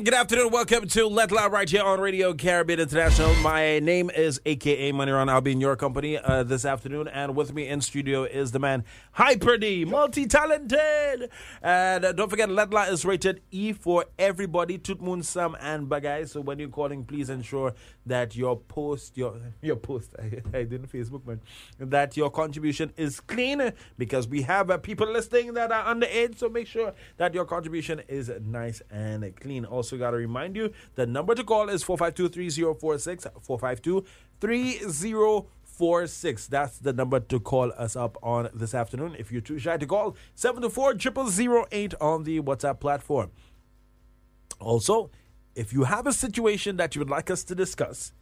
And good afternoon. Welcome to Let Loud right here on Radio Caribbean International. My name is AKA Moneyron. I'll be in your company uh, this afternoon. And with me in studio is the man Hyper D, multi talented. And uh, don't forget, Letla is rated E for everybody, Tutmoon, Sam, and Bagay. So when you're calling, please ensure that your post, your your post, I, I didn't Facebook, man, that your contribution is clean because we have uh, people listening that are underage. So make sure that your contribution is nice and clean. Also, got to remind you the number to call is 452 3046. 452 3046. That's the number to call us up on this afternoon. If you're too shy to call, 724 0008 on the WhatsApp platform. Also, if you have a situation that you would like us to discuss,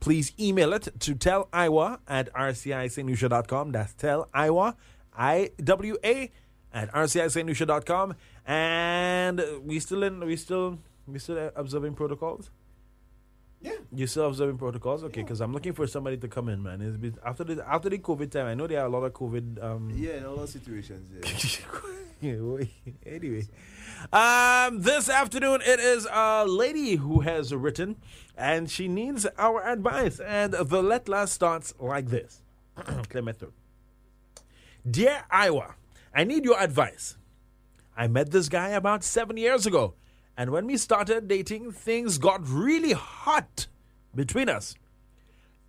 please email it to tell Iwa at rcistlucia.com. That's tell Iwa, I W A, at rcistlucia.com. And we still in, we still, we still observing protocols? Yeah. You still observing protocols? Okay, because I'm looking for somebody to come in, man. It's been, after the after the COVID time, I know there are a lot of COVID. Um, Yeah, in a lot of situations. Yeah. Yeah, anyway, um, this afternoon it is a lady who has written, and she needs our advice. And the letter starts like this: Clear my throat. Dear Iwa, I need your advice. I met this guy about seven years ago, and when we started dating, things got really hot between us.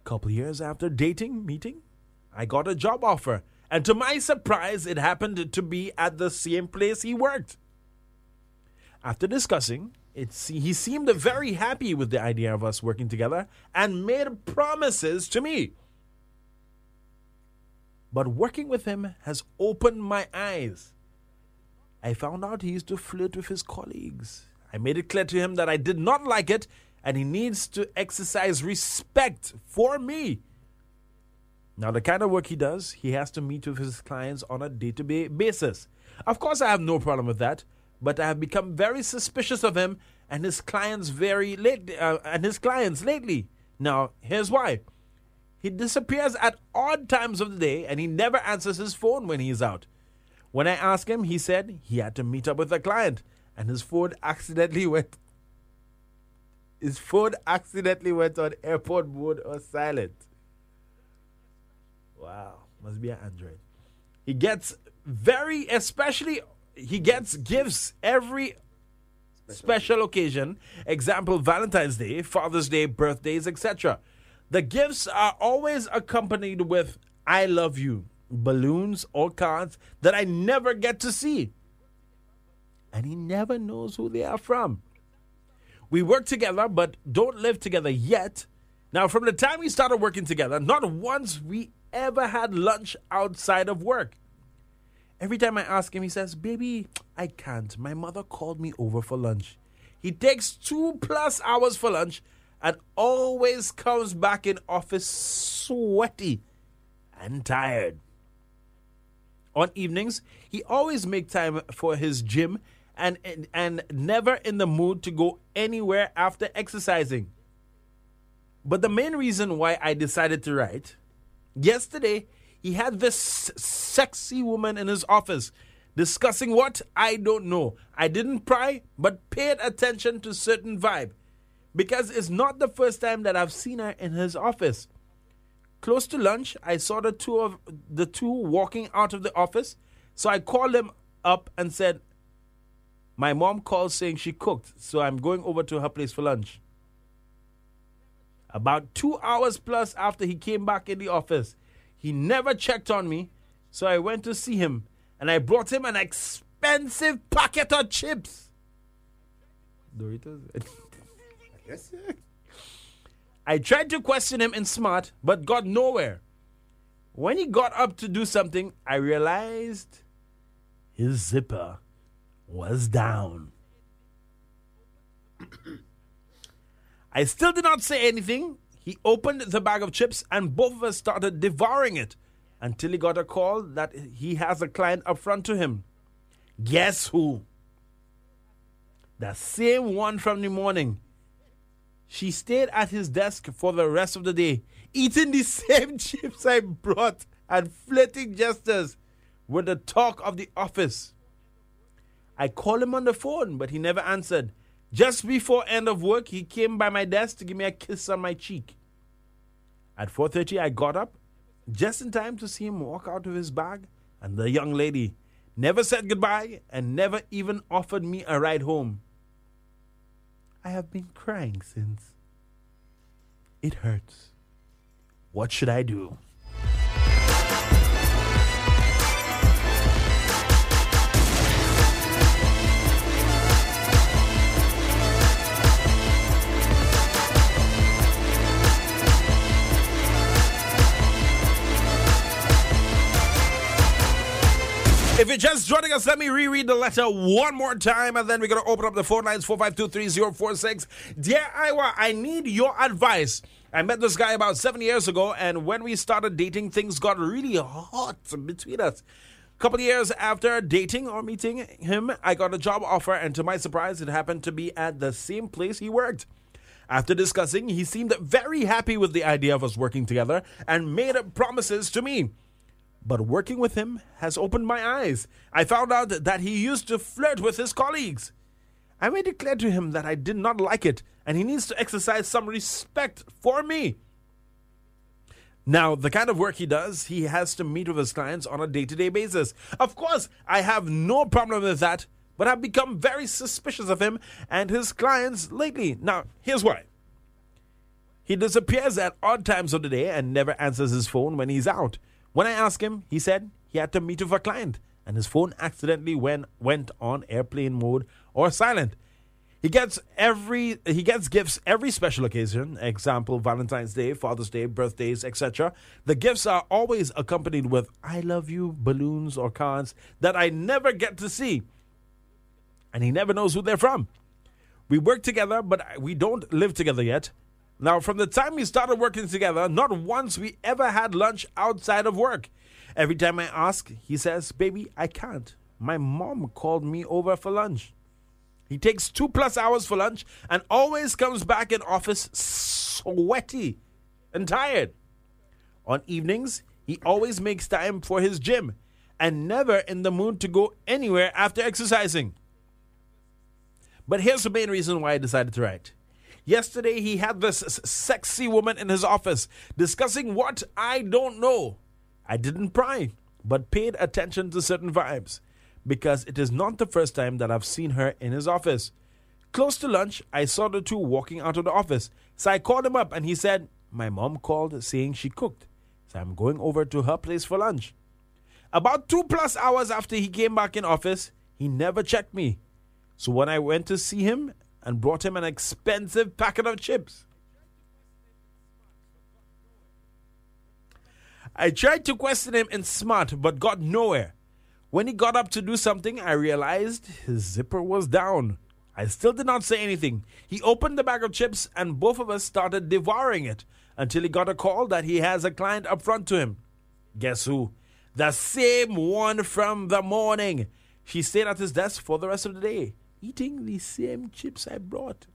Couple years after dating, meeting, I got a job offer, and to my surprise, it happened to be at the same place he worked. After discussing, it he seemed very happy with the idea of us working together and made promises to me. But working with him has opened my eyes. I found out he used to flirt with his colleagues. I made it clear to him that I did not like it and he needs to exercise respect for me. Now, the kind of work he does, he has to meet with his clients on a day to day basis. Of course, I have no problem with that, but I have become very suspicious of him and his clients very late uh, and his clients lately. Now, here's why. He disappears at odd times of the day and he never answers his phone when he's out. When I asked him, he said he had to meet up with a client and his phone accidentally went his phone accidentally went on airport mode or silent. Wow, must be an Android. He gets very, especially, he gets gifts every special occasion. Example: Valentine's Day, Father's Day, birthdays, etc. The gifts are always accompanied with "I love you," balloons or cards that I never get to see, and he never knows who they are from. We work together, but don't live together yet. Now, from the time we started working together, not once we ever had lunch outside of work. Every time I ask him, he says, Baby, I can't. My mother called me over for lunch. He takes two plus hours for lunch and always comes back in office sweaty and tired. On evenings, he always make time for his gym and, and, and never in the mood to go anywhere after exercising. But the main reason why I decided to write yesterday, he had this sexy woman in his office discussing what I don't know. I didn't pry, but paid attention to certain vibe because it's not the first time that I've seen her in his office. Close to lunch, I saw the two of the two walking out of the office, so I called them up and said, "My mom called saying she cooked, so I'm going over to her place for lunch." About two hours plus after he came back in the office, he never checked on me, so I went to see him and I brought him an expensive packet of chips. Doritos? yes, sir. I tried to question him in smart, but got nowhere. When he got up to do something, I realized his zipper was down. I still did not say anything. He opened the bag of chips and both of us started devouring it until he got a call that he has a client up front to him. Guess who? The same one from the morning. She stayed at his desk for the rest of the day, eating the same chips I brought and flirting gestures with the talk of the office. I called him on the phone, but he never answered. Just before end of work, he came by my desk to give me a kiss on my cheek. At 4:30, I got up just in time to see him walk out with his bag, and the young lady never said goodbye and never even offered me a ride home. I have been crying since. It hurts. What should I do? If you're just joining us, let me reread the letter one more time and then we're going to open up the phone lines 4523046. Dear Iwa, I need your advice. I met this guy about seven years ago, and when we started dating, things got really hot between us. A couple years after dating or meeting him, I got a job offer, and to my surprise, it happened to be at the same place he worked. After discussing, he seemed very happy with the idea of us working together and made promises to me but working with him has opened my eyes. I found out that he used to flirt with his colleagues. I made it clear to him that I did not like it and he needs to exercise some respect for me. Now, the kind of work he does, he has to meet with his clients on a day to day basis. Of course, I have no problem with that, but I've become very suspicious of him and his clients lately. Now, here's why. He disappears at odd times of the day and never answers his phone when he's out. When I asked him, he said he had to meet with a client and his phone accidentally went, went on airplane mode or silent. He gets every he gets gifts every special occasion, example Valentine's Day, Father's Day, birthdays, etc. The gifts are always accompanied with I love you balloons or cards that I never get to see. And he never knows who they're from. We work together, but we don't live together yet. Now, from the time we started working together, not once we ever had lunch outside of work. Every time I ask, he says, Baby, I can't. My mom called me over for lunch. He takes two plus hours for lunch and always comes back in office sweaty and tired. On evenings, he always makes time for his gym and never in the mood to go anywhere after exercising. But here's the main reason why I decided to write. Yesterday, he had this sexy woman in his office discussing what I don't know. I didn't pry, but paid attention to certain vibes because it is not the first time that I've seen her in his office. Close to lunch, I saw the two walking out of the office. So I called him up and he said, My mom called saying she cooked. So I'm going over to her place for lunch. About two plus hours after he came back in office, he never checked me. So when I went to see him and brought him an expensive packet of chips. I tried to question him in smart, but got nowhere. When he got up to do something, I realized his zipper was down. I still did not say anything. He opened the bag of chips, and both of us started devouring it until he got a call that he has a client up front to him. Guess who? The same one from the morning. She stayed at his desk for the rest of the day eating the same chips I brought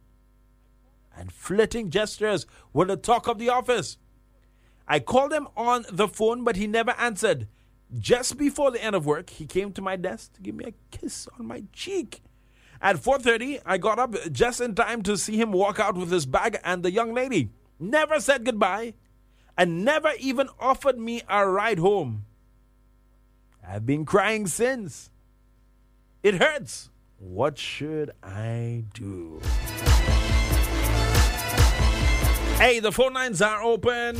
and flirting gestures were the talk of the office. I called him on the phone, but he never answered. Just before the end of work, he came to my desk to give me a kiss on my cheek. At 4:30, I got up just in time to see him walk out with his bag and the young lady. Never said goodbye and never even offered me a ride home. I've been crying since. It hurts. What should I do? Hey, the phone lines are open.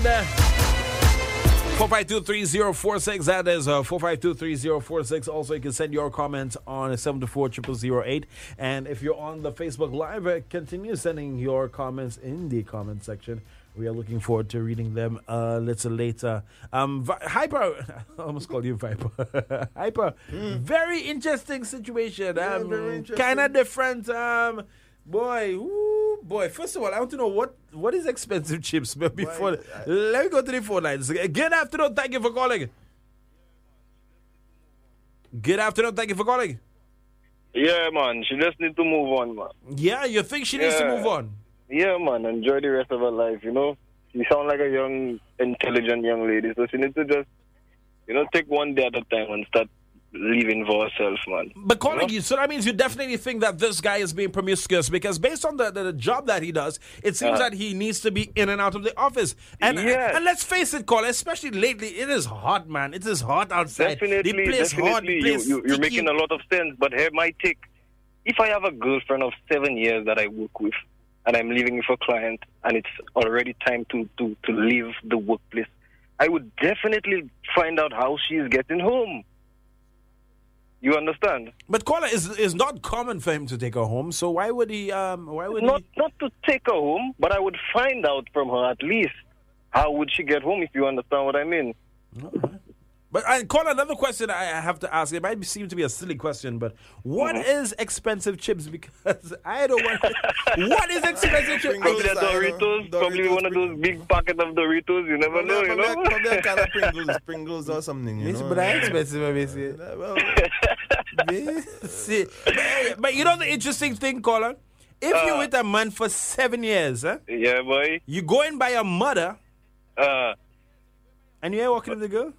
4523046. That is uh, 4523046. Also, you can send your comments on 724 And if you're on the Facebook Live, uh, continue sending your comments in the comment section. We are looking forward to reading them a little later. Um, Vi- Hyper, I almost called you Viper. Hyper, very interesting situation. Yeah, um. Kind of different. Um, boy, ooh, boy. First of all, I want to know what what is expensive chips. But before, I- let me go to the phone lines. Good afternoon. Thank you for calling. Good afternoon. Thank you for calling. Yeah, man. She just need to move on, man. Yeah, you think she needs to move on? Yeah, man. Enjoy the rest of her life, you know. She sound like a young, intelligent young lady, so she needs to just, you know, take one day at a time and start living for herself, man. But calling You know? you, so that means you definitely think that this guy is being promiscuous because based on the, the, the job that he does, it seems Uh. that he needs to be in and out of the office. And Yes. and let's face it, caller, especially lately, it is hot, man. It is hot outside. Definitely, the place hot, the definitely. You, place you, you're sticky. making a lot of sense. But here, my take: if I have a girlfriend of seven years that I work with, and I'm leaving with a client, and it's already time to to to leave the workplace, I would definitely find out how she is getting home. You understand? But caller is is not common for him to take her home. So why would he? Um, why would Not he? not to take her home, but I would find out from her at least how would she get home. If you understand what I mean. But I call another question I I have to ask. It might seem to be a silly question, but what Mm-hmm. is expensive chips? Because I don't want. what is expensive chips? Probably the Pringles, I know. Doritos, probably Doritos, one of those big packet of Doritos. You never know, you know. Probably a kind of Pringles, Pringles or something, you Yes, know. but I expensive, I mean, see. Well, but, but you know the interesting thing, Colin? If Uh. you're with a man for seven years, huh, yeah, boy. you go in by your mother Uh, and you ain't walking with the girl?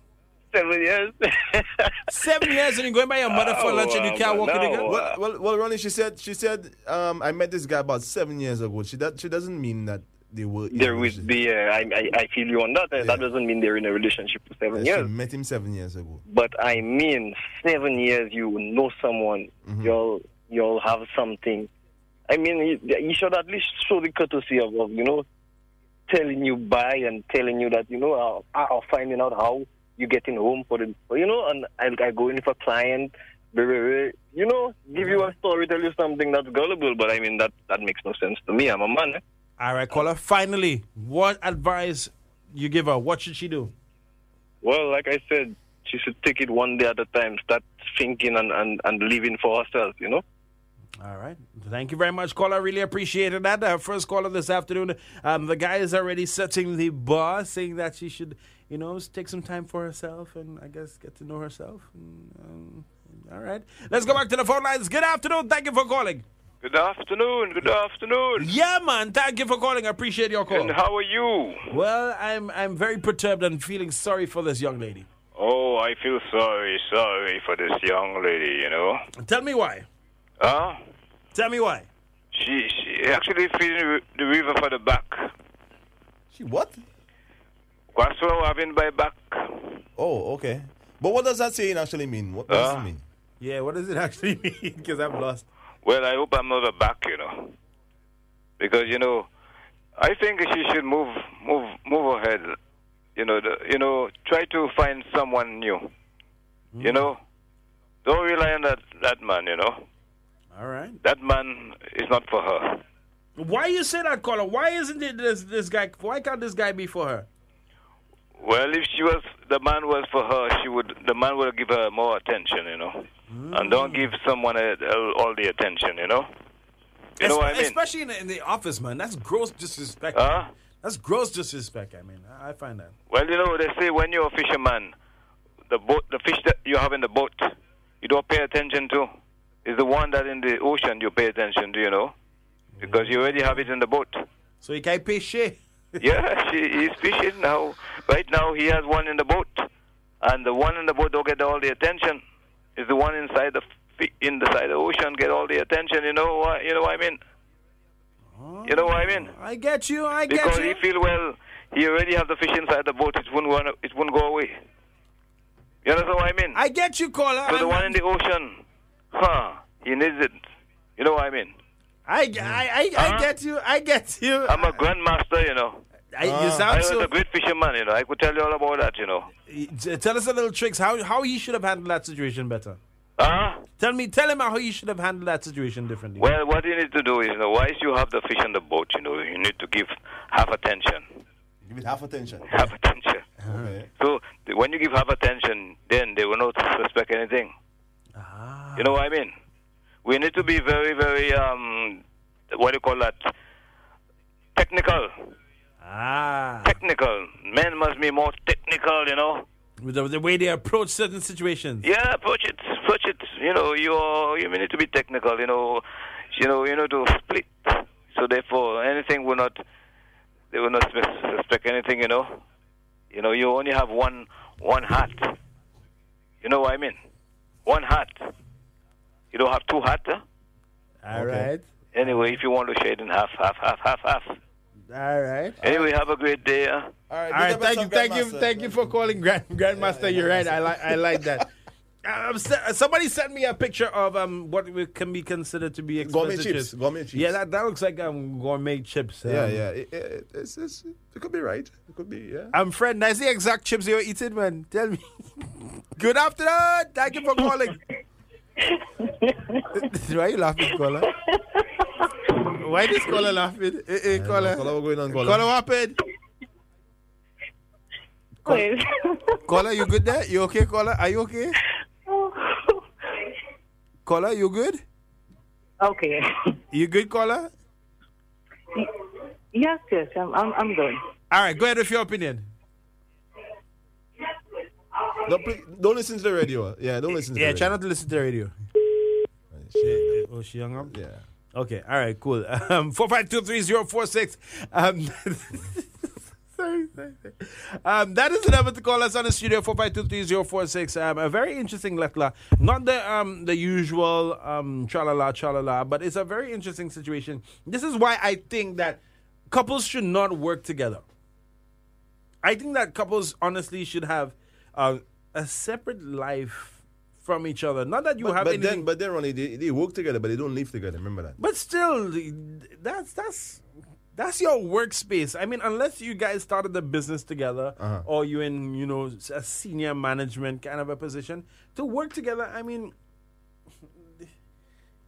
Seven years. Seven years and you're going by your mother for Oh, lunch and you can't walk with the now, well, well, well, Ronnie, she said, she said, um, I met this guy about seven years ago. She that she doesn't mean that they were. there would be. Uh, I, I I feel you on that. Uh, Yeah. That doesn't mean they're in a relationship for seven She years. met him seven years ago. But I mean, seven years you know someone. Mm-hmm. You'll you'll have something. I mean, you, you should at least show the courtesy of, of you know telling you bye and telling you that you know uh, or finding out how you getting home for the you know and I, I go in for client. You know, give you a story, tell you something that's gullible, but I mean that that makes no sense to me. I'm a man. Eh? All right, caller. Finally, what advice you give her? What should she do? Well, like I said, she should take it one day at a time. Start thinking and, and, and living for herself, you know? All right. Thank you very much, caller. Really appreciated that. Our first caller this afternoon. Um, the guy is already setting the bar, saying that she should, you know, take some time for herself and I guess get to know herself. And, um, all right. Let's go back to the phone lines. Good afternoon. Thank you for calling. Good afternoon. Good afternoon. Yeah, man. Thank you for calling. I appreciate your call. And how are you? Well, I'm I'm very perturbed and feeling sorry for this young lady. Oh, I feel sorry, sorry for this young lady, you know. Tell me why. Huh? Tell me why. She she actually feeling the river for the back. She what? What's wrong having by back? Oh, okay. But what does that saying actually mean? What does Uh. it mean? Yeah, what does it actually mean? Because I'm lost. Well, I hope I'm not a back, you know. Because you know, I think she should move move move ahead. You know, the, you know, try to find someone new. You know, don't rely on that that man. You know, All right. that man is not for her. Why you say that, caller? Why isn't it this this guy? Why can't this guy be for her? Well, if she was the man was for her, she would the man would give her more attention, you know, and don't give someone all the attention, you know. You know what I mean? Especially in the, in the office, man. That's gross disrespect. Huh? That's gross disrespect. I mean, I I find that. Well, you know they say when you're a fisherman, the boat, the fish that you have in the boat, you don't pay attention to, is the one that in the ocean you pay attention to, you know, because you already have it in the boat. So you can't pay shit. Yeah, she, he's fishing now. Right now, he has one in the boat, and the one in the boat don't get all the attention. Is the one inside the in the side of the ocean get all the attention? You know what? You know what I mean? You know what I mean? I get you. I get you. Because you. he feel well, he already have the fish inside the boat. It won't run, it wouldn't go away. You understand what I mean? I get you, caller. so the I'm- one in the ocean, huh? He needs it. You know what I mean? I, I, I, I Huh? get you. I get you. I'm a grandmaster, you know. I, you Ah. sound I was so. a great fisherman, you know. I could tell you all about that, you know. Tell us a little tricks. How how he should have handled that situation better. Huh? Tell me. Tell him how he should have handled that situation differently. Well, what you need to do is, you know, once you have the fish on the boat, you know, you need to give half attention. Give it half attention. Half attention. Okay. So when you give half attention, then they will not suspect anything. Ah. You know what I mean? We need to be very, very, um, what do you call that? Technical. Ah. Technical. Men must be more technical, you know. With the, the way they approach certain situations. Yeah, approach it, approach it. You know, you are, you need to be technical. You know, you know, you know to split. So therefore, anything will not, they will not sus- suspect anything. You know, you know, you only have one one heart. You know what I mean? one hat. You don't have two hats, huh? All Okay. right. Anyway, if you want to share it in half, half, half, half, half. All right. Anyway, have a great day. Huh? All right, All right, thank you, thank you, thank you for calling Grand Grandmaster. You're right. I like, I like that. Um, somebody sent me a picture of um what can be considered to be Gourmet expensive chips. Gourmet chips. Yeah, that, that looks like um gourmet chips. Um, Yeah, yeah. It, it, it's, it's, it could be right. It could be, yeah. I'm um, friend, that's the exact chips you're eating, man. Tell me. Good afternoon. Thank you for calling. Why you laughing, caller? Why this caller laughing? Eh, eh, caller. Caller, what's going on, caller? Caller, what happened? Please. Caller, you good there? You okay, caller? Are you okay? Caller, you good? okay. You good, caller? Yes, yes, I'm, I'm, I'm good. All right, go ahead with your opinion. Don't, play, don't listen to the radio. Yeah, don't listen to Yeah, the radio. Yeah, try not to listen to the radio. Shit. Oh, she hung up? Yeah. Okay, all right, cool. Um, 4523046. Um, sorry, sorry, sorry. Um, that is the number to call us on the studio, 4523046. Um, a very interesting letter. Not the um, the usual um, tra-la-la, tra-la-la, but it's a very interesting situation. This is why I think that couples should not work together. I think that couples honestly should have uh, a separate life from each other. Not that you But, have but anything then, but then, Ronnie, they, they work together, but they don't live together. Remember that. but still, that's that's that's your workspace. I mean, unless you guys started the business together, Uh-huh. or you're in you know a senior management kind of a position to work together. I mean,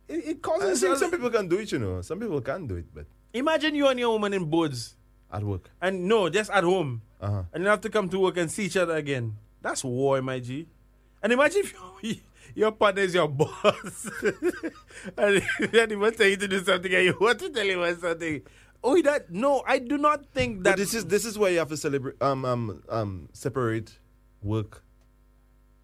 it, it I causes. think some people can do it, you know. Some people can do it, but imagine you and your woman in boards, at work. and no, just at home, Uh-huh. and you have to come to work and see each other again. That's war, my G. And imagine if you, your partner is your boss, and then he wants you to do something, and you want to tell him something. Oh, that no, I do not think But that this is this is where you have to celebrate um um um separate work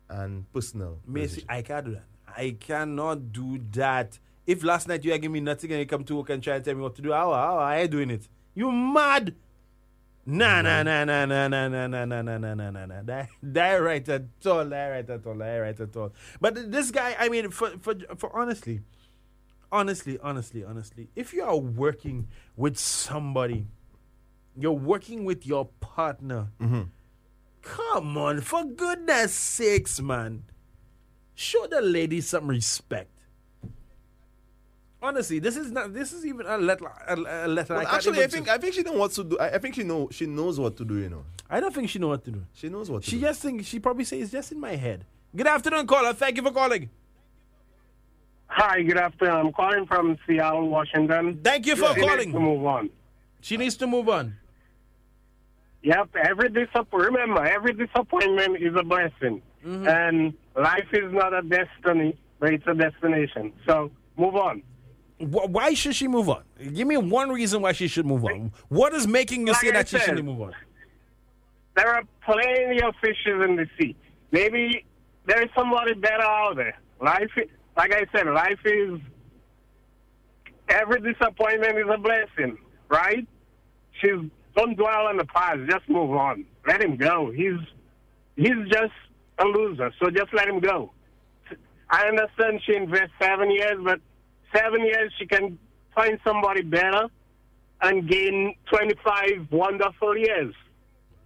and personal. Macy. I can't do that. I cannot do that. If last night you are giving me nothing and you come to work and try and tell me what to do, how, how are you doing it? You mad? Nah, nah, nah, nah, nah, nah, nah, nah, nah, nah, nah, nah, nah, nah. That, that right at all, that right at all, that right at all. But this guy, I mean, for, for, for honestly, honestly, honestly, honestly, if you are working with somebody, you're working with your partner, come on, for goodness sakes, man. Show the lady some respect. Honestly, this is not. This is even a letter. A, a letter. Well, can't actually, I think just- I think she knows what to do. I, I think she know she knows what to do. You know, I don't think she know what to do. she knows what to She do. just think she probably says it's just in my head. Good afternoon, caller. Thank you for calling. Hi, good afternoon. I'm calling from Seattle, Washington. Thank you for She needs calling. To move on. She needs to move on. Yep. Every disappointment. Remember, every disappointment is a blessing, Mm-hmm. and life is not a destiny, but it's a destination. So move on. Wh- Why should she move on? Give me one reason why she should move on. What is making you Like say I that she shouldn't move on? There are plenty of fishes in the sea. Maybe there is somebody better out there. Life, like I said, life is every disappointment is a blessing, right? She's don't dwell on the past. Just move on. Let him go. He's he's just a loser. So just let him go. I understand she invests seven years, but seven years she can find somebody better and gain twenty five wonderful years.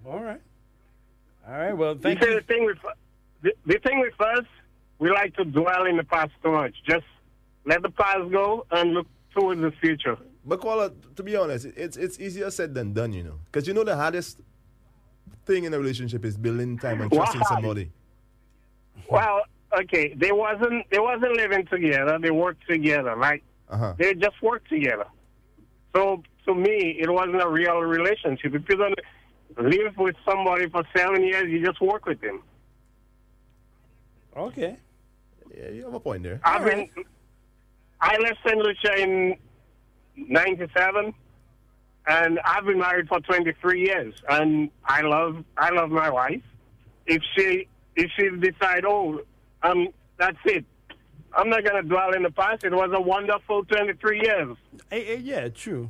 All right. All right. Well, You thank see, you. the thing with the, the thing with us, we like to dwell in the past too much. Just let the past go and look towards the future. But Koala, to be honest, it's it's easier said than done. You know, because you know the hardest thing in a relationship is building time and trusting Why? somebody. Well, okay, they wasn't they wasn't living together. They worked together. Like Uh huh. they just worked together. So to me, it wasn't a real relationship. If you don't live with somebody for seven years, you just work with them. Okay. Yeah, you have a point there. I've been, I left St. Lucia in 97 and I've been married for 23 years and I love, I love my wife. If she, if she decide, oh, um, that's it. I'm not going to dwell in the past. It was a wonderful 23 years. Eh, eh, yeah, true.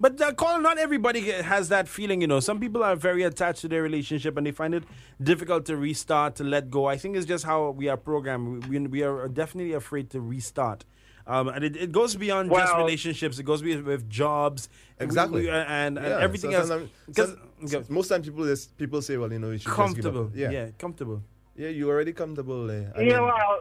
But uh, Colin, not everybody has that feeling, you know. Some people are very attached to their relationship and they find it difficult to restart, to let go. I think it's just how we are programmed. We, we are definitely afraid to restart. Um, and it, it goes beyond just relationships. It goes with, with jobs, Exactly. We- we- and, and Yeah, everything so else. sometimes- Because most times people just, people say, well, you know, you should just comfortable, yeah. Yeah. comfortable. Yeah, you're already comfortable. Uh, I Yeah, mean, well,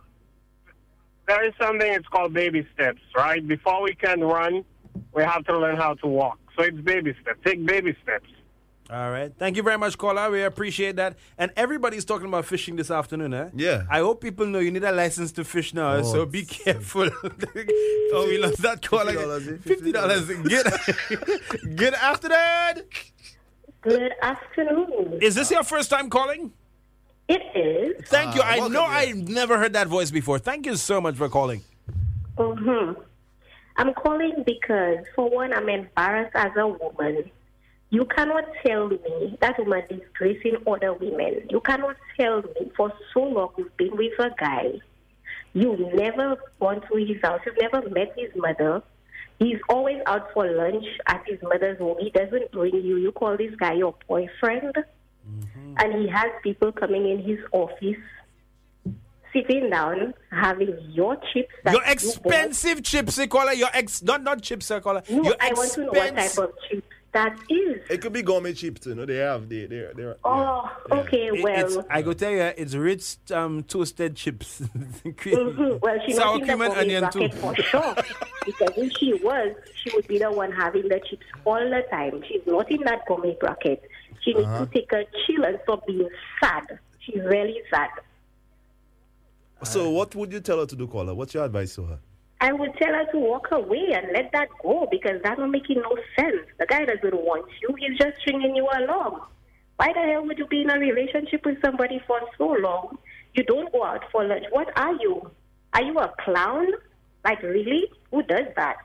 there is something it's called baby steps, right? Before we can run, we have to learn how to walk. So it's baby steps. Take baby steps. All right. Thank you very much, caller. We appreciate that. And everybody's talking about fishing this afternoon, eh? Yeah. I hope people know you need a license to fish now, Oh, so be careful. oh, we lost that caller. $50, eh? Fifty dollars. Good. Good afternoon. Good afternoon. Is this your first time calling? It is. Thank you. Ah, I know yeah. I've never heard that voice before. Thank you so much for calling. hmm I'm calling because, for one, I'm embarrassed as a woman. You cannot tell me that woman disgracing other women. You cannot tell me for so long you've been with a guy. You've never gone to his house. You've never met his mother. He's always out for lunch at his mother's home. He doesn't bring you. You call this guy your boyfriend. And he has people coming in his office, sitting down, having your chips. That Your you expensive chips, they call it. Your ex, not not chips, they call it. No, Your I want to know what type of chips that is. it could be gourmet cheap too. No, they have. They, they, they're. Oh, okay, It- well. it's, I go tell you, it's rich um, toasted chips. mhm, Well, she's Sour not in the cream and onion too. bracket for sure. because if she was, she would be the one having the chips all the time. She's not in that gourmet bracket. She needs Uh-huh. to take a chill and stop being sad. She's really sad. So, what would you tell her to do, caller? What's your advice to her? I would tell her to walk away and let that go because that's not making no sense. The guy doesn't want you. He's just stringing you along. Why the hell would you be in a relationship with somebody for so long? You don't go out for lunch. What are you? Are you a clown? Like, really? Who does that?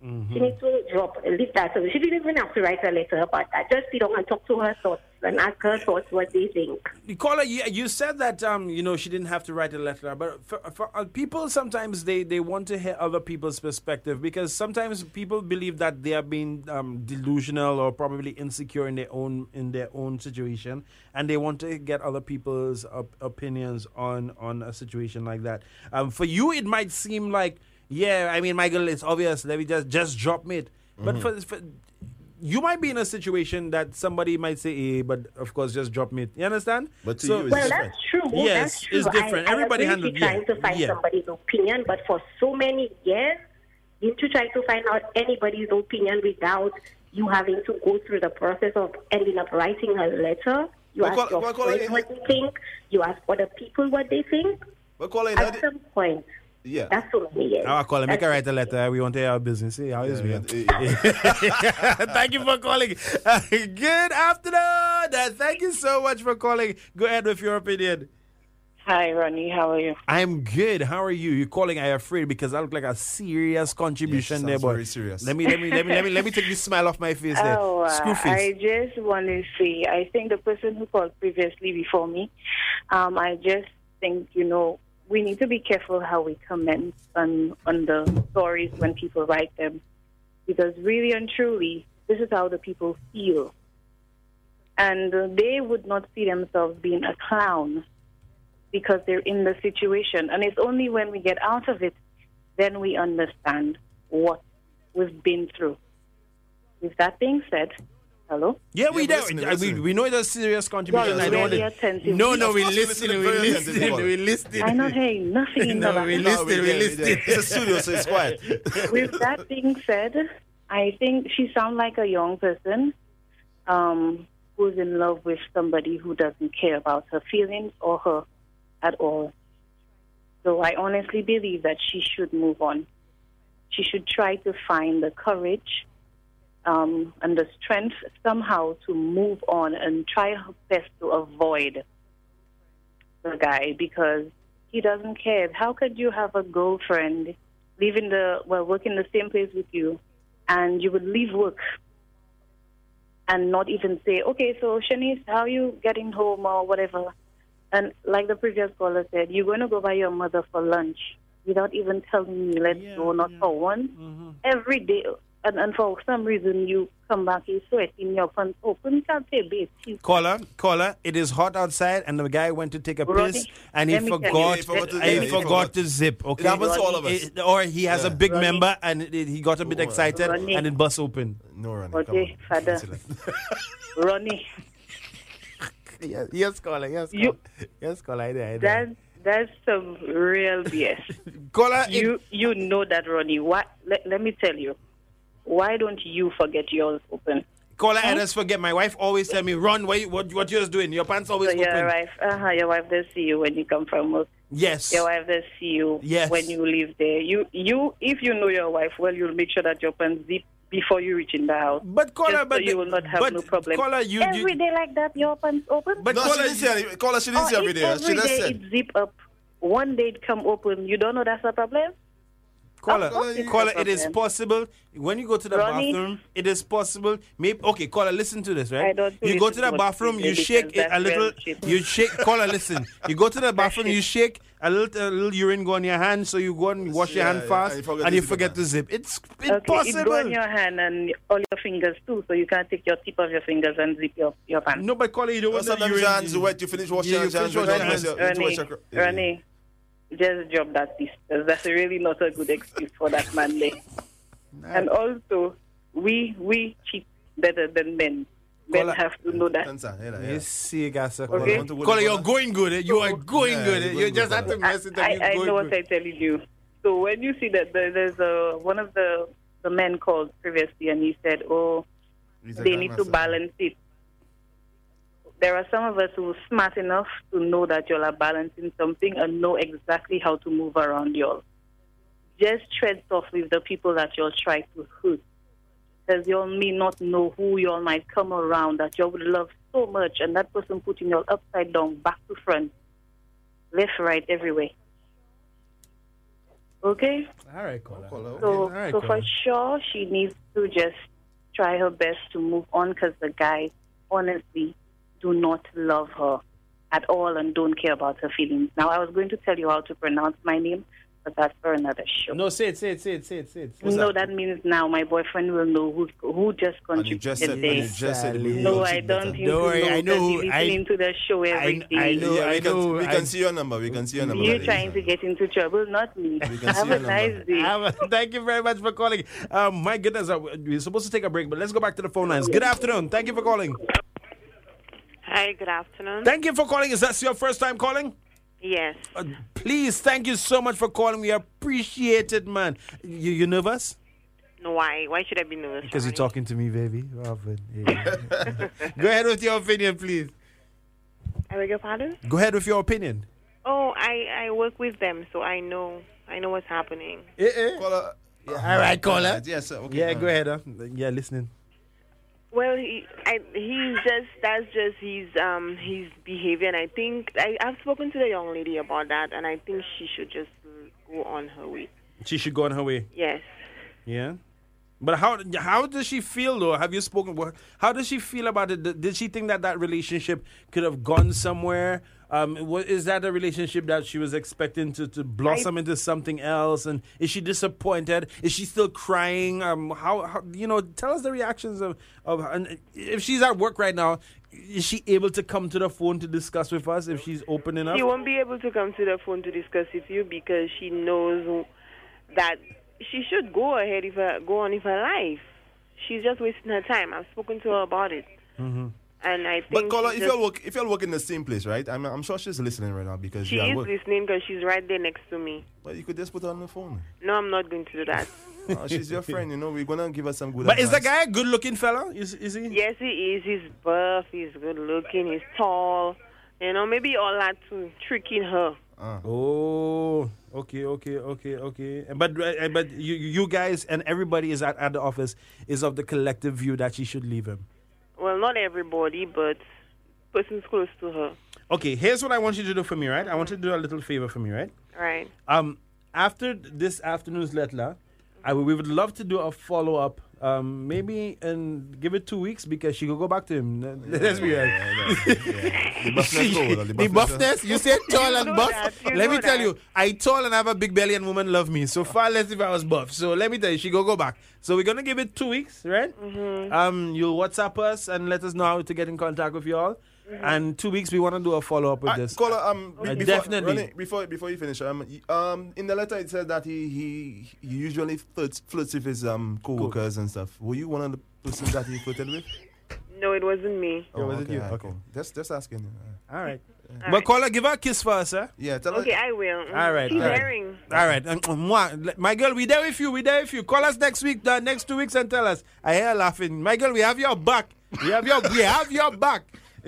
She needs to drop, leave that. So she didn't even have to write a letter about that. Just sit down and talk to her thoughts and ask her thoughts what they think. Caller, you, you said that um, you know she didn't have to write a letter, but for, for uh, people sometimes they, they want to hear other people's perspective because sometimes people believe that they are being um, delusional or probably insecure in their own in their own situation, and they want to get other people's op- opinions on on a situation like that. Um, for you, it might seem like yeah, I mean, Michael, it's obvious. Let me just just drop it, but for, for you might be in a situation that somebody might say, eh, but of course, just drop me. You understand? But to So- you, it's Well, different. that's true. Yes, that's true. it's different. I, Everybody I agree handle- with you trying yeah, to find yeah. somebody's opinion, but for so many years, didn't you to try to find out anybody's opinion without you having to go through the process of ending up writing a letter. You Well, ask call- your call friends it- what they think. You ask other people what they think. But caller, in At some point, yeah. that's what many years. I'll call him. Make her write a letter. We want to hear our business. See how is Yeah, me? yeah, yeah. Thank you for calling. Good afternoon. Thank you so much for calling. Go ahead with your opinion. Hi, Ronnie. How are you? I'm good. How are you? You're calling. I afraid because I look like a serious contribution Yes, there, sounds boy. very serious. Let me let me let me let me let me take this smile off my face there. Oh, uh, I just want to say, I think the person who called previously before me, um, I just think, you know, we need to be careful how we comment on, on the stories when people write them. Because really and truly, this is how the people feel. And they would not see themselves being a clown because they're in the situation. And it's only when we get out of it, then we understand what we've been through. With that being said, hello? Yeah, we Yeah, do. we're listening, we, we know it's a serious contribution. Yeah, I don't want to. No, no, we course we listen. listen We very listen. We listen. I'm not hearing nothing in No, the we listen. No, we there, listen. there. It's a studio, so it's quiet. With that being said, I think she sounds like a young person um, who's in love with somebody who doesn't care about her feelings or her at all. So I honestly believe that she should move on. She should try to find the courage um, and the strength somehow to move on and try her best to avoid the guy because he doesn't care. How could you have a girlfriend in the well work in the same place with you and you would leave work and not even say, Okay, so Shanice, how are you getting home or whatever? And like the previous caller said, you're going to go by your mother for lunch without even telling me, let's Yeah, go, not yeah. for one. Mhm. Every day, and, and for some reason you come back, you sweating, your pants open, you can't say, babe, she's Caller, caller, it is hot outside, and the guy went to take a Ronnie, piss, and he let me tell you. forgot, he forgot to- and yeah, he he forgot forgot. to zip. Okay, It happens to all of us. It- or he has a big Ronnie. member, and it, he got a bit excited, Ronnie. and it bust open. No, Ronnie. Okay, father. Ronnie. Yes, yes, caller, yes, You- yes, caller. That, that's some real BS. caller, it- you you know that, Ronnie. What? let, let me tell you. Why don't you forget yours open? caller, I just forget. My wife always tell me, "Run, what you, what, what you just doing? Your pants always So your open." wife, uh-huh, your wife does see you when you come from work. Yes. Your wife does see you Yes. when you leave there. You, you, if you know your wife well, you'll make sure that your pants zip before you reach in the house. But caller, Just so but you will not have but no problem. Caller, you, Every you day like that, your pants open. but No, she caller, didn't say any. Caller, she didn't or say every if day. She every just day it zip up. One day it come open. You don't know that's a problem. Caller, Of course it's caller, it is possible when you go to the Ronnie? bathroom. It is possible. Maybe okay, caller, listen to this, right? I don't you go to the bathroom, you you shake it a little. real. You shake. Caller, listen. You go to the bathroom, you shake a little, a little urine go on your hand, so you go and wash your hand yeah, fast, and you forget and to you zip forget to zip. It's Okay, it go on your hand and all your fingers too, so you can't take your tip of your fingers and zip your your pants. no, but caller, you don't Well, want the sometimes urine. your hands are wet. You finish washing Yeah, your hands. finish wash your your- you Ronnie, wash your- yeah. Ronnie, just drop that this. That's really not a good excuse for that man there. And also, we we cheat better than men. Men Caller- have to know that. Answer, yeah, yeah. Yes, see, Gasa. Okay. Caller, Want to you're going good. eh? You are going Yeah, good. eh? you're You going just have to mess it up. I, I going know what. I'm telling you. So when you see that there, there's a one of the the men called previously and he said, "Oh, He's they need to balance it." There are some of us who are smart enough to know that y'all are balancing something and know exactly how to move around y'all. Just tread softly with the people that y'all try to hurt. Because y'all may not know who y'all might come around that y'all would love so much, and that person putting y'all upside down, back to front, left, right, everywhere. Okay? All right, caller. Caller. So, All right, so for sure, she needs to just try her best to move on because the guy, honestly, do not love her at all and don't care about her feelings. Now, I was going to tell you how to pronounce my name, but that's for another show. No, say it, say it, say it, say it, say it. no, that means now my boyfriend will know who who just And you contributed just said, and you just said, we No, I don't better. think Don't worry, know I know 'cause who- he's I- listening to the show every day. I know, Yeah, I we can, know. we I- can see your number. We can see your number. You're trying to get into trouble, not me. Have a nice day. Thank you very much for calling. Um, my goodness, uh, we're supposed to take a break, but let's go back to the phone lines. Good afternoon. Thank you for calling. Hi, good afternoon. Thank you for calling. Is that your first time calling? yes. Uh, please, thank you so much for calling. We appreciate it, man. You, you nervous? No, why? Why should I be nervous? Because you're talking to me, baby. Often. Yeah. go ahead with your opinion, please. I beg your pardon? Go ahead with your opinion. Oh, I I work with them, so I know I know what's happening. Eh, eh. Caller. All right, caller. Yes, sir. Okay. Yeah, go ahead. Huh? Yeah, listening. Well, he, I, he's just that's just his um his behavior, and I think I, I've spoken to the young lady about that, and I think she should just go on her way. She should go on her way. Yes. Yeah. But how how does she feel though? Have you spoken? How does she feel about it? Did she think that that relationship could have gone somewhere? Um, what, is that a relationship that she was expecting to, to blossom into something else? And is she disappointed? Is she still crying? Um, how, how you know? Tell us the reactions of of. And if she's at work right now, is she able to come to the phone to discuss with us? If she's open enough? She won't be able to come to the phone to discuss with you because she knows that she should go ahead if her, go on with her life. She's just wasting her time. I've spoken to her about it, Mm-hmm. And I think But caller, she if y'all work, if y'all work in the same place, right? I'm, I'm sure she's listening right now because she is work. listening because she's right there next to me. But you could just put her on the phone. No, I'm not going to do that. Uh, she's your friend, you know. We're gonna give her some good. but is the guy a good looking fella? Is is he? yes, he is. He's buff. He's good looking. He's tall. You know, maybe all that to tricking her. Uh, Oh, okay, okay, okay, okay. But uh, but you you guys and everybody is at, at the office is of the collective view that she should leave him. Well, not everybody, but persons close to her. Okay, here's what I want you to do for me, right? I want you to do a little favor for me, right? Right. Um, after this afternoon's letter, I would, we would love to do a follow up Um, maybe and give it two weeks because she could go back to him. Let's be honest. The buffness go, the the buffness- buffness, you said tall and buff. that, let me know tell you, I tall and have a big belly and women love me. So far less if I was buff. So let me tell you, she go go back. So we're gonna give it two weeks, right? Mm-hmm. Um, you'll WhatsApp us and let us know how to get in contact with you all. Mm-hmm. And two weeks we want to do a follow up with Ah, this. Caller, um, be- Uh, before, definitely. Ronnie, before before you finish, um, um, in the letter it says that he he, he usually flirts, flirts with his um co-workers and stuff. Were you one of the persons that he flirted with? No, it wasn't me. Yeah, was it you? alright, Okay. cool. Just just asking. Uh, All right. All But right. caller, give her a kiss for us, sir. yeah, tell Okay, her. I will. All right, She's all right. hearing. All right, um, my girl, we there with you. We there with you. Call us next week, uh, next two weeks, and tell us. I hear laughing. My girl, we have your back. We have your, we have your back.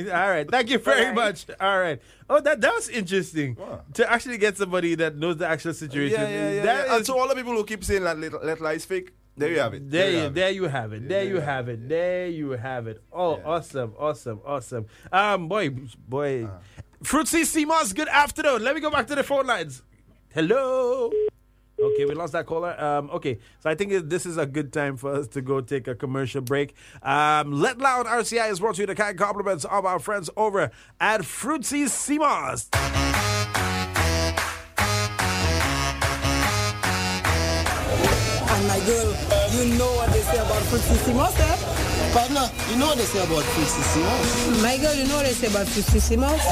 All right, thank you very right. much. All right. Oh, that that was interesting What? to actually get somebody that knows the actual situation. Yeah, yeah, yeah. Yeah. And is- so all the people who keep saying that let, let lie is fake, there you have it. There, you you, have it. there you have it. There you have it. There you have it. Oh, Yeah. awesome, awesome, awesome. Um, boy, boy, Uh. Fruitsy. Good afternoon. Let me go back to the phone lines. Hello. Okay, we lost that caller. Um, okay, so I think this is a good time for us to go take a commercial break. Um, Let Loud RCI is brought to you the kind compliments of our friends over at Fruitsy Seamoss. And my girl, you know what they say about Fruitsy Sea Moss, eh? Partner, you know what they say about fruit Simos? My girl, you know what they say about Fruitsy Sea Moss?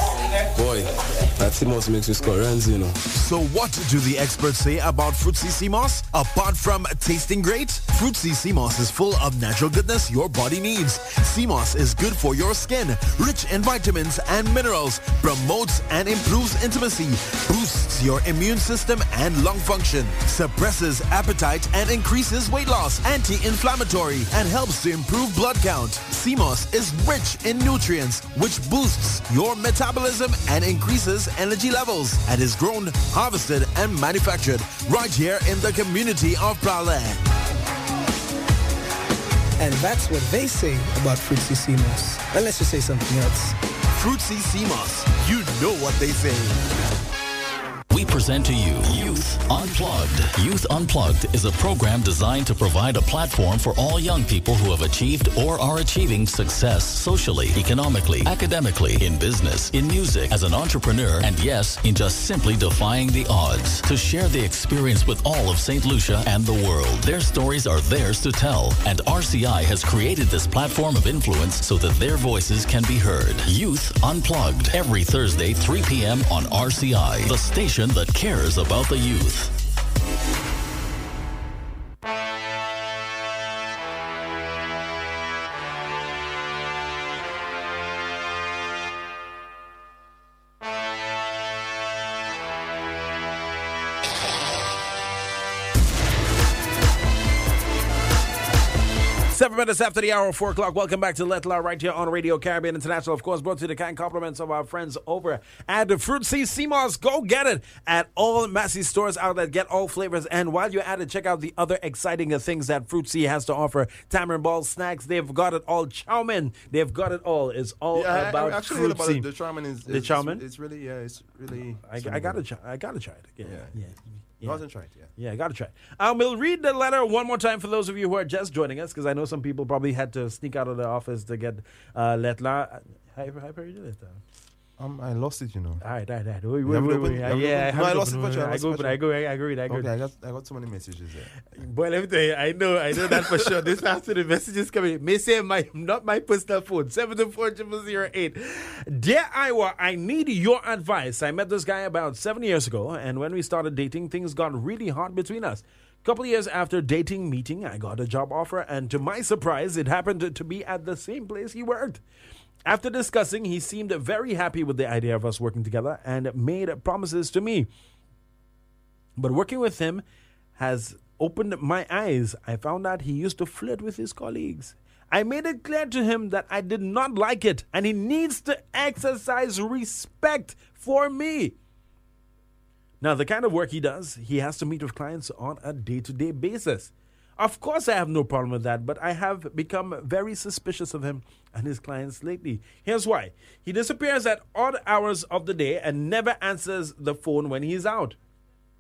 Boy, that Sea Moss makes you score runs, you know. So what do the experts say about Fruitsy Sea Moss? Apart from tasting great, Fruitsy Sea Moss is full of natural goodness your body needs. Sea Moss is good for your skin, rich in vitamins and minerals, promotes and improves intimacy, boosts your immune system and lung function, suppresses appetite and increases weight loss, anti-inflammatory, and helps to improve blood count. Sea Moss is rich in nutrients, which boosts your metabolism and increases energy levels, and is grown, harvested, and manufactured right here in the community of Prale. And that's what they say about Fruitsy Sea Moss. Unless you say something else. Fruitsy Sea Moss. You know what they say. We present to you Youth Unplugged. Youth Unplugged is a program designed to provide a platform for all young people who have achieved or are achieving success socially, economically, academically, in business, in music, as an entrepreneur, and yes, in just simply defying the odds. To share the experience with all of St. Lucia and the world. Their stories are theirs to tell, and RCI has created this platform of influence so that their voices can be heard. Youth Unplugged, every Thursday, 3 p.m. on RCI, the station that cares about the youth. Seven minutes after the hour, of four o'clock. Welcome back to Let Loud right here on Radio Caribbean International. Of course, brought to you the kind compliments of our friends over at the Fruitsy Seamoss. Go get it at all Massy stores outlet. Get all flavors. And while you're at it, check out the other exciting things that Fruitsy has to offer. Tamarind ball snacks. They've got it all. Chow mein. They've got it all. It's all Yeah, I- about I actually Fruit about Sea. it. The charmin is, The is chow mein? It's, it's really yeah. It's really. I, I gotta try. I gotta try it again. Yeah. yeah. You hasn't tried. Yeah, I got to try. Um, we'll read the letter one more time for those of you who are just joining us, because I know some people probably had to sneak out of the office to get uh, Letla. How, how, how you do it? Um, I lost it, you know. All right, all right, all right. Wait, wait, wait, wait. It Yeah, I No, I lost it I I go, for I go, I agree, I agree. Okay, I got I got so many messages there. Boy, let me tell you, I know, I know that for sure. This after the messages coming, may say my not my personal phone, seven two four triple zero eight. Dear Iwa, I need your advice. I met this guy about seven years ago, and when we started dating, things got really hot between us. Couple years after dating meeting, I got a job offer, and to my surprise, it happened to be at the same place he worked. After discussing, he seemed very happy with the idea of us working together and made promises to me. But working with him has opened my eyes. I found out he used to flirt with his colleagues. I made it clear to him that I did not like it and he needs to exercise respect for me. Now, the kind of work he does, he has to meet with clients on a day to day basis. Of course, I have no problem with that, but I have become very suspicious of him and his clients lately. Here's why he disappears at odd hours of the day and never answers the phone when he's out.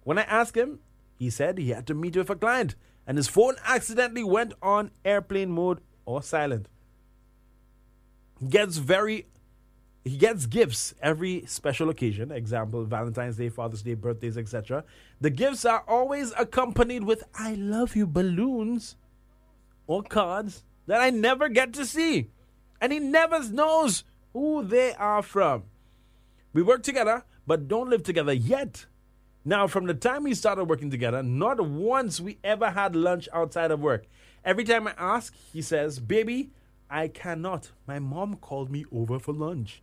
When I asked him, he said he had to meet with a client and his phone accidentally went on airplane mode or silent. Gets very he gets gifts every special occasion, example Valentine's Day, Father's Day, birthdays, etc. The gifts are always accompanied with I love you balloons or cards that I never get to see. And he never knows who they are from. We work together, but don't live together yet. Now, from the time we started working together, not once we ever had lunch outside of work. Every time I ask, he says, Baby, I cannot. My mom called me over for lunch.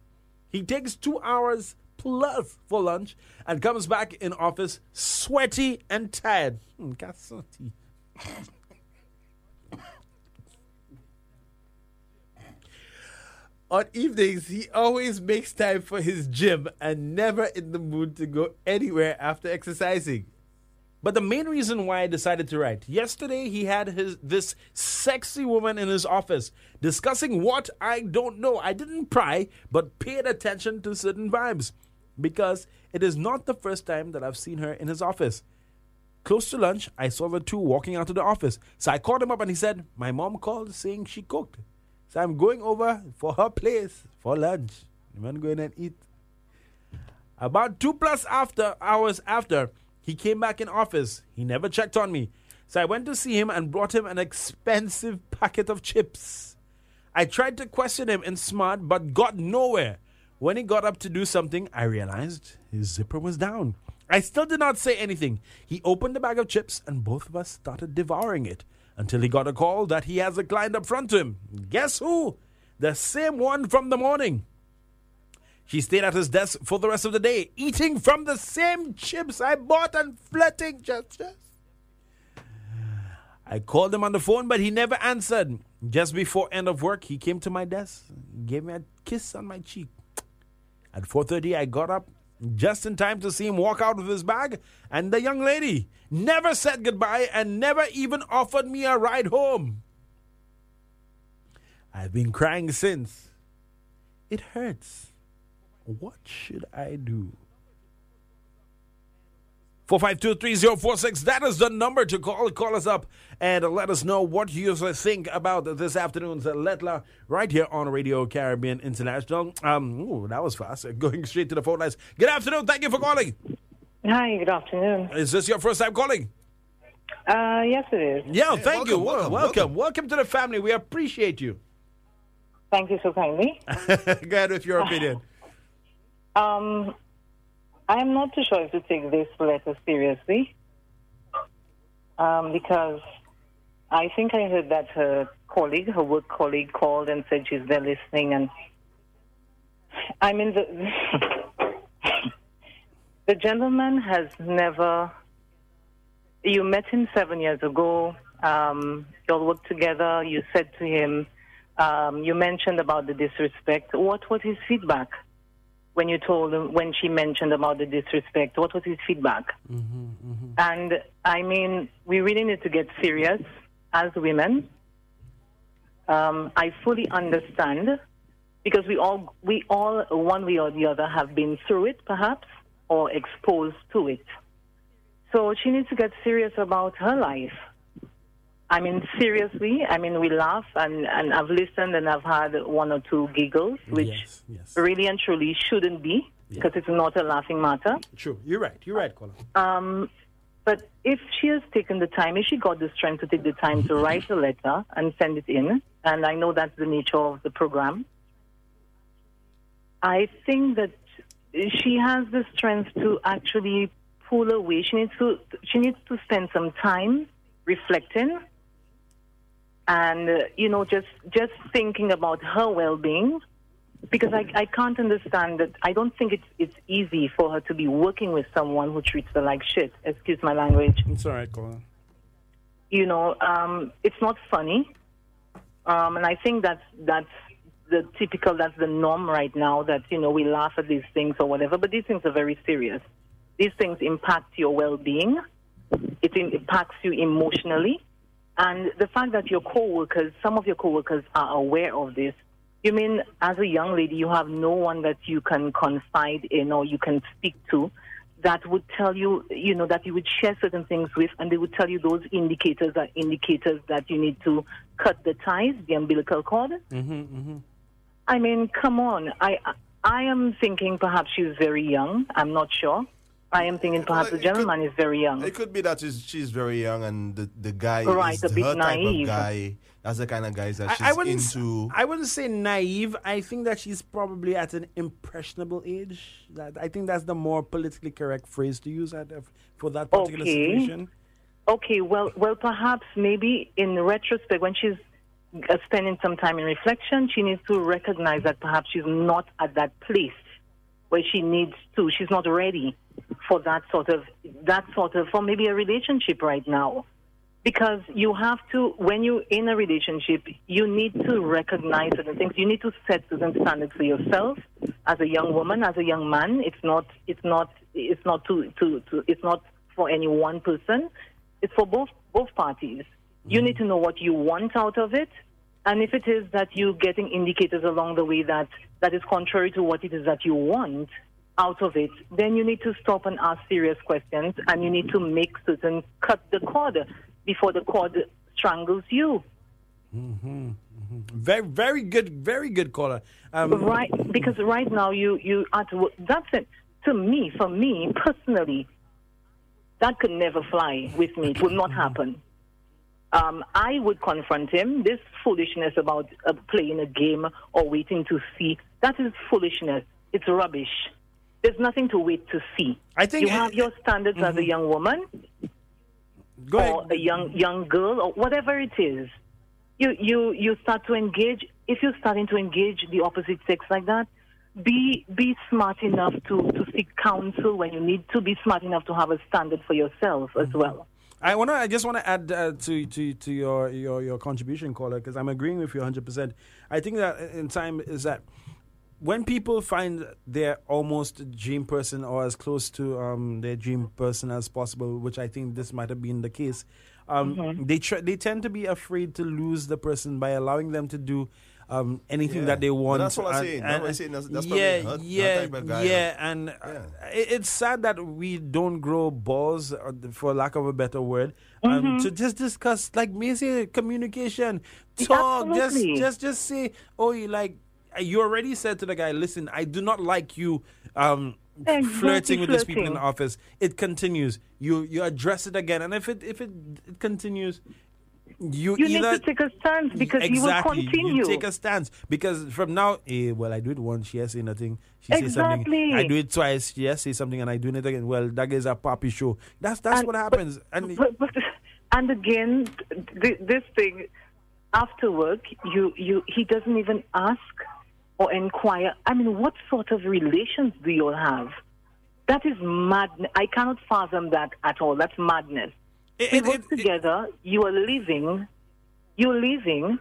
He takes two hours plus for lunch and comes back in office sweaty and tired. Hmm. On evenings, he always makes time for his gym and never in the mood to go anywhere after exercising. But the main reason why I decided to write yesterday, he had his this sexy woman in his office discussing what I don't know. I didn't pry, but paid attention to certain vibes because it is not the first time that I've seen her in his office. Close to lunch, I saw the two walking out of the office. So I called him up and he said, My mom called saying she cooked. So I'm going over for her place for lunch. I'm going and eat. About two plus after hours after, he came back in office. He never checked on me. So I went to see him and brought him an expensive packet of chips. I tried to question him in smart, but got nowhere. When he got up to do something, I realized his zipper was down. I still did not say anything. He opened the bag of chips, and both of us started devouring it until he got a call that he has a client up front to him. Guess who? The same one from the morning. She stayed at his desk for the rest of the day, eating from the same chips I bought and flirting just, just. I called him on the phone, but he never answered. Just before end of work, he came to my desk, gave me a kiss on my cheek. At 4:30, I got up just in time to see him walk out with his bag, and the young lady never said goodbye and never even offered me a ride home. I've been crying since. It hurts. What should I do? 4523046. That is the number to call. Call us up and let us know what you think about this afternoon's Letla right here on Radio Caribbean International. Um, ooh, that was fast. Going straight to the phone lines. Good afternoon. Thank you for calling. Hi, good afternoon. Is this your first time calling? Uh, yes, it is. Yeah, thank you. Welcome welcome, welcome, to the family. We appreciate you. Thank you so kindly. Go ahead with your opinion. Um, I'm not too sure if to take this letter seriously um, because I think I heard that her colleague, her work colleague, called and said she's there listening. And I mean, the, the gentleman has never. You met him seven years ago. Um, you all worked together. You said to him, um, you mentioned about the disrespect. What was his feedback? When you told him when she mentioned about the disrespect what was his feedback? Mm-hmm, mm-hmm. and i mean we really need to get serious as women. Um, i fully understand because we all we all one way or the other have been through it perhaps or exposed to it. So she needs to get serious about her life I mean, seriously, I mean, we laugh and, and I've listened and I've had one or two giggles, which yes, yes. really and truly shouldn't be because yeah. it's not a laughing matter. True. You're right. You're right, Colin. Um, but if she has taken the time, if she got the strength to take the time to write a letter and send it in, and I know that's the nature of the program, I think that she has the strength to actually pull away. She needs to, she needs to spend some time reflecting and uh, you know just just thinking about her well-being because I, I can't understand that I don't think it's it's easy for her to be working with someone who treats her like shit. Excuse my language. It's all right, on. You know, um, it's not funny, um, and I think that's that's the typical that's the norm right now. That you know we laugh at these things or whatever, but these things are very serious. These things impact your well-being. It impacts you emotionally and the fact that your co-workers, some of your co-workers are aware of this, you mean as a young lady, you have no one that you can confide in or you can speak to that would tell you, you know, that you would share certain things with, and they would tell you those indicators are indicators that you need to cut the ties, the umbilical cord. Mm-hmm, mm-hmm. I mean, come on. I I am thinking perhaps she's very young. I'm not sure. I am thinking perhaps the gentleman is very young. It could be that she's, she's very young and the, the guy Right, is a bit her type of naive. guy. That's the kind of guys that she's I, I wouldn't. into. I wouldn't say naive. I think that she's probably at an impressionable age. That I think that's the more politically correct phrase to use at, for that particular Okay. situation. Okay, well, well, perhaps maybe in retrospect, when she's uh, spending some time in reflection, she needs to recognize that perhaps she's not at that place where she needs to. She's not ready for that sort of that sort of for maybe a relationship right now. Because you have to, when you're in a relationship, you need to recognize certain things. You need to set certain standards for yourself as a young woman, as a young man. It's not, it's not, it's not to, to, to it's not for any one person. It's for both both parties. You need to know what you want out of it, and if it is that you're getting indicators along the way that that is contrary to what it is that you want out of it, then you need to stop and ask serious questions, and you need to make certain cut the cord before the cord strangles you. Mm-hmm, Very, very good, very good caller. Um, right, because right now you you at wo- that's it. To me, for me personally, that could never fly with me. It would not happen. Um, I would confront him. This foolishness about uh, playing a game or waiting to see that is foolishness. It's rubbish. There's nothing to wait to see. I think you have your standards as a young woman Go or a young young girl or whatever it is. You you you start to engage. If you're starting to engage the opposite sex like that, be be smart enough to to seek counsel when you need to. Be smart enough to have a standard for yourself as well. I wanna. I just wanna add uh, to to to your your your contribution, caller, because I'm agreeing with you 100. percent I think that in time is that when people find their almost dream person or as close to um, their dream person as possible, which I think this might have been the case, um, Mm-hmm. they tr- they tend to be afraid to lose the person by allowing them to do. Um, anything Yeah. that they But want. that's what I'm and- saying. That's and- what I'm saying. That's- that's probably yeah, her- her yeah, type guy. yeah, and uh, it, it's sad that we don't grow balls, uh, for lack of a better word, um, Mhm. to just discuss, like basic communication, talk, just, just, just say, oh, you like, you already said to the guy, listen, I do not like you. Um, Exactly, flirting with these people in the office. It continues. You you address it again and if it if it, it continues you, You need either to take a stance because he will exactly. Continue. you take a stance because from now eh, well I do it once she has say nothing. She says something. Exactly. I do it twice she has say something and I do it again. Well that is a poppy show. That's that's And- what happens. And But, but, and again, th- this thing after work, you you he doesn't even ask or inquire. I mean, what sort of relations do you all have? That is mad. I cannot fathom that at all. That's madness. we work together. you are leaving. You're leaving.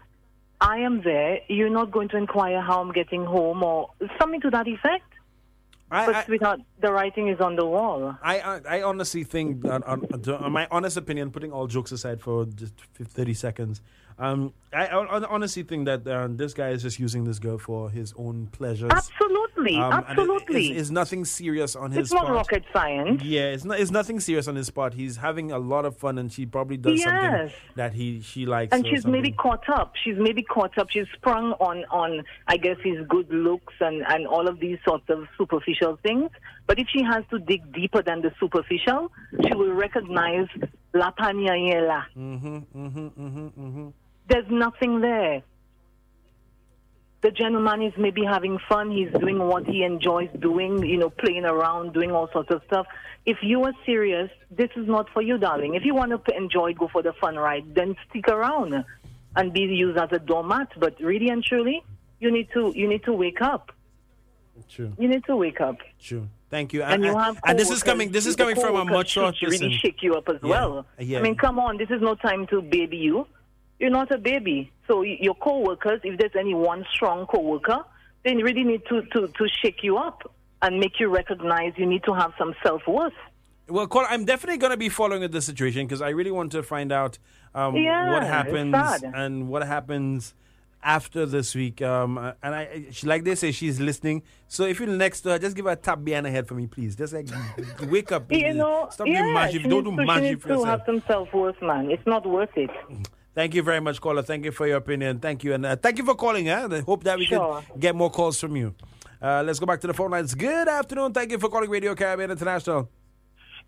I am there. You're not going to inquire how I'm getting home or something to that effect. But sweetheart, the writing is on the wall. I I, I honestly think, on, on, on my honest opinion, putting all jokes aside for just thirty seconds, um, I, I honestly think that uh, this guy is just using this girl for his own pleasures. Absolutely, Um, and it- absolutely. it's, it's nothing serious on his It's not part. rocket science. Yeah, it's not. It's nothing serious on his part. He's having a lot of fun, and she probably does Yes. something that he she likes. and she's maybe caught up. She's maybe caught up. She's sprung on, on I guess, his good looks and, and all of these sorts of superficial things. But if she has to dig deeper than the superficial, she will recognize La Paniela. Mm-hmm, mm-hmm, mm-hmm, mm-hmm. There's nothing there. The gentleman is maybe having fun. He's doing what he enjoys doing, you know, playing around, doing all sorts of stuff. If you are serious, this is not for you, darling. If you want to enjoy, go for the fun ride, then stick around and be used as a doormat. But really and truly, you need to you need to wake up. True. You need to wake up. True. Thank you. And you have and this is coming. This is coming from a mature person. really shake you up as Yeah, well. yeah. I mean, come on, this is no time to baby you. You're not a baby. So your coworkers, if there's any one strong coworker, they really need to, to, to shake you up and make you recognize you need to have some self worth. Well, Cole, I'm definitely going to be following the situation because I really want to find out um, Yeah, what happens and what happens after this week. Um, uh, and I, she, like they say, she's listening. So if you're next to her, just give her a tap behind her head for me, please. Just like wake up. You know, Stop yeah, doing magic. Don't do magic for to yourself. have some self-worth, man. It's not worth it. Thank you very much, caller. Thank you for your opinion. Thank you. And uh, thank you for calling. Huh? I hope that we Sure. can get more calls from you. Uh, let's go back to the phone lines. Good afternoon. Thank you for calling Radio Caribbean International.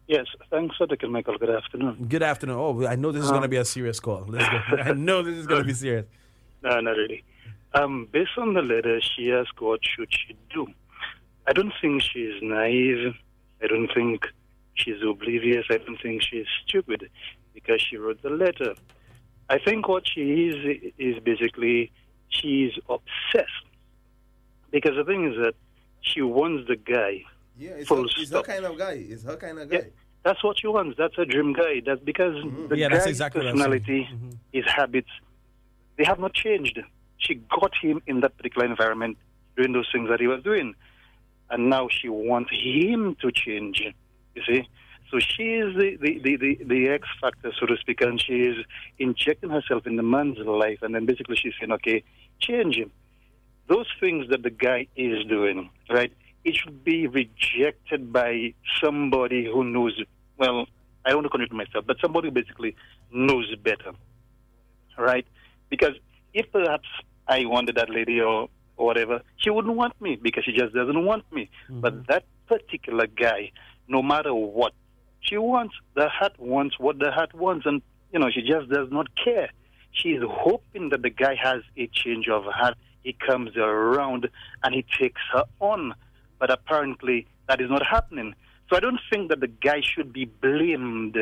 Yes, thanks for taking my call. Good afternoon. Good afternoon. Oh, I know this is Um, going to be a serious call. Let's go. I know this is going to be serious. No, not really. Um, based on the letter, she asked what should she do. I don't think she's naive. I don't think she's oblivious. I don't think she's stupid because she wrote the letter. I think what she is is basically she's obsessed. Because the thing is that she wants the guy. Yeah, it's, Full her, it's her kind of guy. It's her kind of guy. Yeah, That's what she wants. That's her dream guy. That's because the Mm-hmm. Yeah, that's guy's exactly what Mm-hmm. personality, his habits, they have not changed. She got him in that particular environment doing those things that he was doing. And now she wants him to change. You see? So she is the, the, the, the, the X factor, so to speak, and she is injecting herself in the man's life. And then basically she's saying, okay, change him. Those things that the guy is doing, right? It should be rejected by somebody who knows, well, I don't want to contradict myself, but somebody who basically knows better, right? Because if perhaps I wanted that lady or, or whatever, she wouldn't want me because she just doesn't want me. But mm-hmm. that particular guy, no matter what, she wants, the heart wants what the heart wants, and, you know, she just does not care. She's hoping that the guy has a change of heart. He comes around and he takes her on. But apparently that is not happening. So I don't think that the guy should be blamed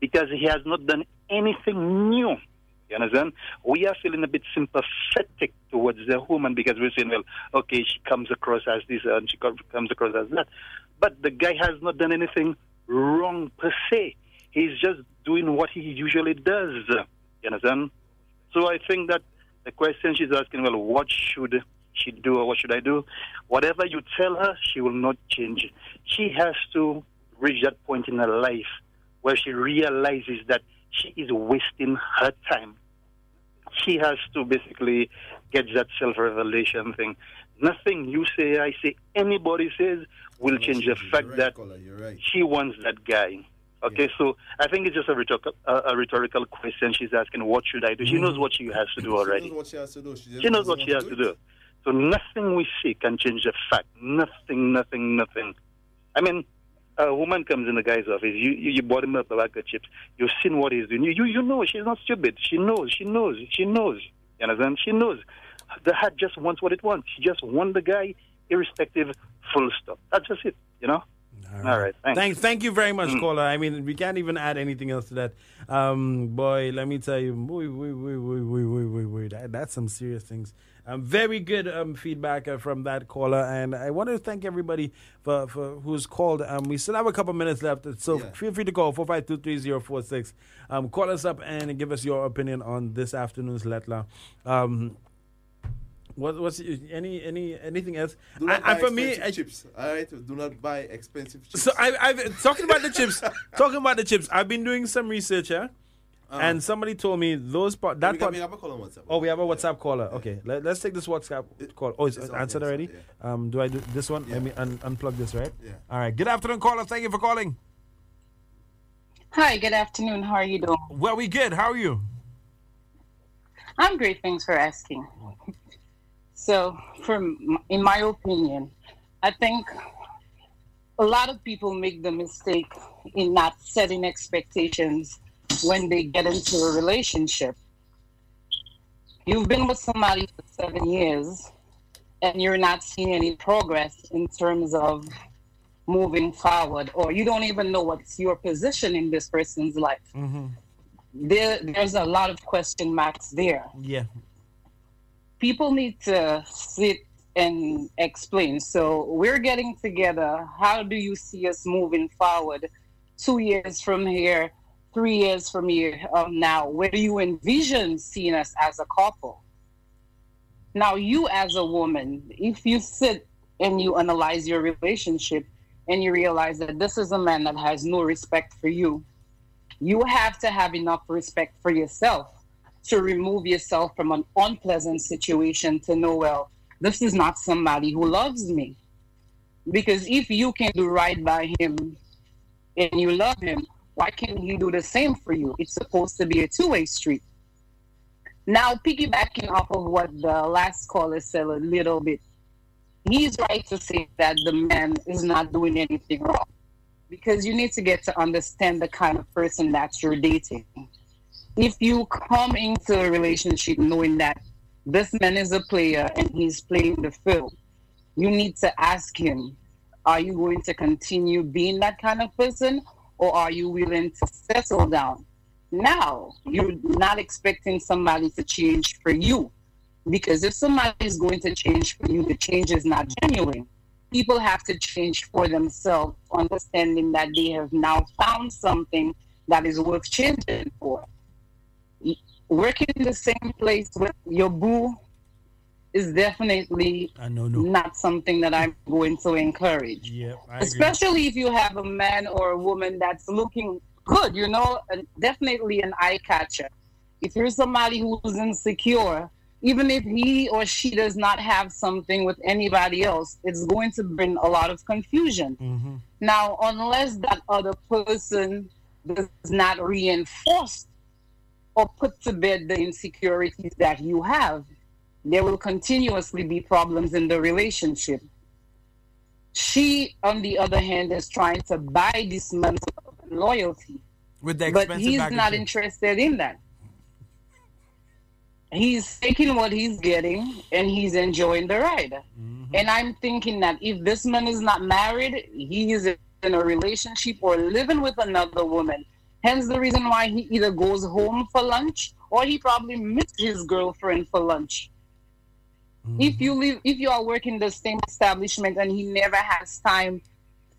because he has not done anything new. You understand? We are feeling a bit sympathetic towards the woman because we're saying, well, okay, she comes across as this and she comes across as that. But the guy has not done anything wrong per se. He's just doing what he usually does. You understand? So I think that the question she's asking, well, what should she do or what should I do? Whatever you tell her, she will not change. She has to reach that point in her life where she realizes that she is wasting her time. She has to basically get that self revelation thing. Nothing you say, I say, anybody says will change the fact that she wants that guy. Okay, so I think it's just a rhetorical, uh, a rhetorical question. She's asking, "What should I do?" She knows what she has to do already. She knows what she has to do. She, She knows what she has to do. So nothing we see can change the fact. Nothing, nothing, nothing. I mean, a woman comes in the guy's office. You, you, you bought him up a bag of chips. You've seen what he's doing. You, you, you know she's not stupid. She knows. She knows. She knows. You understand? She knows. The heart just wants what it wants. She just wants the guy, irrespective, full stop. That's just it, you know? All right. All right thanks. Thank, thank you very much, mm. caller. I mean, we can't even add anything else to that. Um, boy, let me tell you, we we we we we we we that, that's some serious things. Um, very good um, feedback uh, from that caller, and I want to thank everybody for, for who's called. Um, we still have a couple minutes left, so yeah. feel free to call four five two three zero four six. Um, call us up and give us your opinion on this afternoon's Letla. Um, what, what's any any anything else? Do not And- buy for me, I- chips. All right, do not buy expensive chips. so I, I've talking about the chips. Talking about the chips. I've been doing some research here, Uh-huh. and somebody told me those part that we, got, part. we have a call on WhatsApp. Oh, we have a WhatsApp caller. Okay, Let, us take this WhatsApp call. Oh, it's, it's on, answered yes, already. Um, do I do this one? Let me un- unplug this, right? Yeah. All right. Good afternoon, caller. Thank you for calling. Hi, good afternoon. How are you doing? Well, we good. How are you? I'm great. Thanks for asking. So, from in my opinion, I think a lot of people make the mistake in not setting expectations when they get into a relationship. You've been with somebody for seven years and you're not seeing any progress in terms of moving forward, or you don't even know what's your position in this person's life. Mm-hmm. There, there's a lot of question marks there Yeah. People need to sit and explain. So we're getting together. How do you see us moving forward? Two years from here, three years from here um, now. Where do you envision seeing us as a couple? Now, you as a woman, if you sit and you analyze your relationship and you realize that this is a man that has no respect for you, you have to have enough respect for yourself to remove yourself from an unpleasant situation to know, well, this is not somebody who loves me. Because if you can do right by him and you love him, why can't he do the same for you? It's supposed to be a two way street. Now, piggybacking off of what the last caller said a little bit, he's right to say that the man is not doing anything wrong because you need to get to understand the kind of person that you're dating. If you come into a relationship knowing that this man is a player and he's playing the field, you need to ask him, are you going to continue being that kind of person or are you willing to settle down? Now, you're not expecting somebody to change for you because if somebody is going to change for you, the change is not genuine people have to change for themselves, understanding that they have now found something that is worth changing for. Working in the same place with your boo is definitely not something that I'm going to encourage. Yep, I Especially if you have a man or a woman that's looking good, you know, and definitely an eye catcher. If you're somebody who's insecure, even if he or she does not have something with anybody else, it's going to bring a lot of confusion. Mm-hmm. Now, unless that other person does not reinforce or put to bed the insecurities that you have, there will continuously be problems in the relationship. She, on the other hand, is trying to buy this man's loyalty. With the but he's not interested in that. He's taking what he's getting and he's enjoying the ride. Mm-hmm. And I'm thinking that if this man is not married, he is in a relationship or living with another woman. Hence the reason why he either goes home for lunch or he probably missed his girlfriend for lunch. Mm-hmm. If you live, if you are working the same establishment and he never has time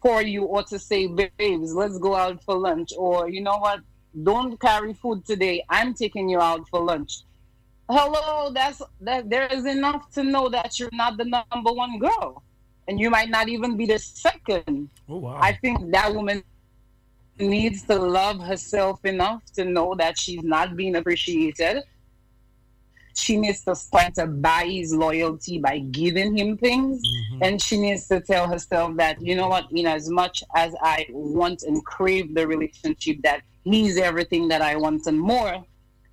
for you or to say, babes, let's go out for lunch, or you know what, don't carry food today. I'm taking you out for lunch. Hello, that's that. There is enough to know that you're not the number one girl, and you might not even be the second. Oh wow! I think that woman needs to love herself enough to know that she's not being appreciated. She needs to start to buy his loyalty by giving him things. Mm-hmm. And she needs to tell herself that, you know what, in as much as I want and crave the relationship, that he's everything that I want and more,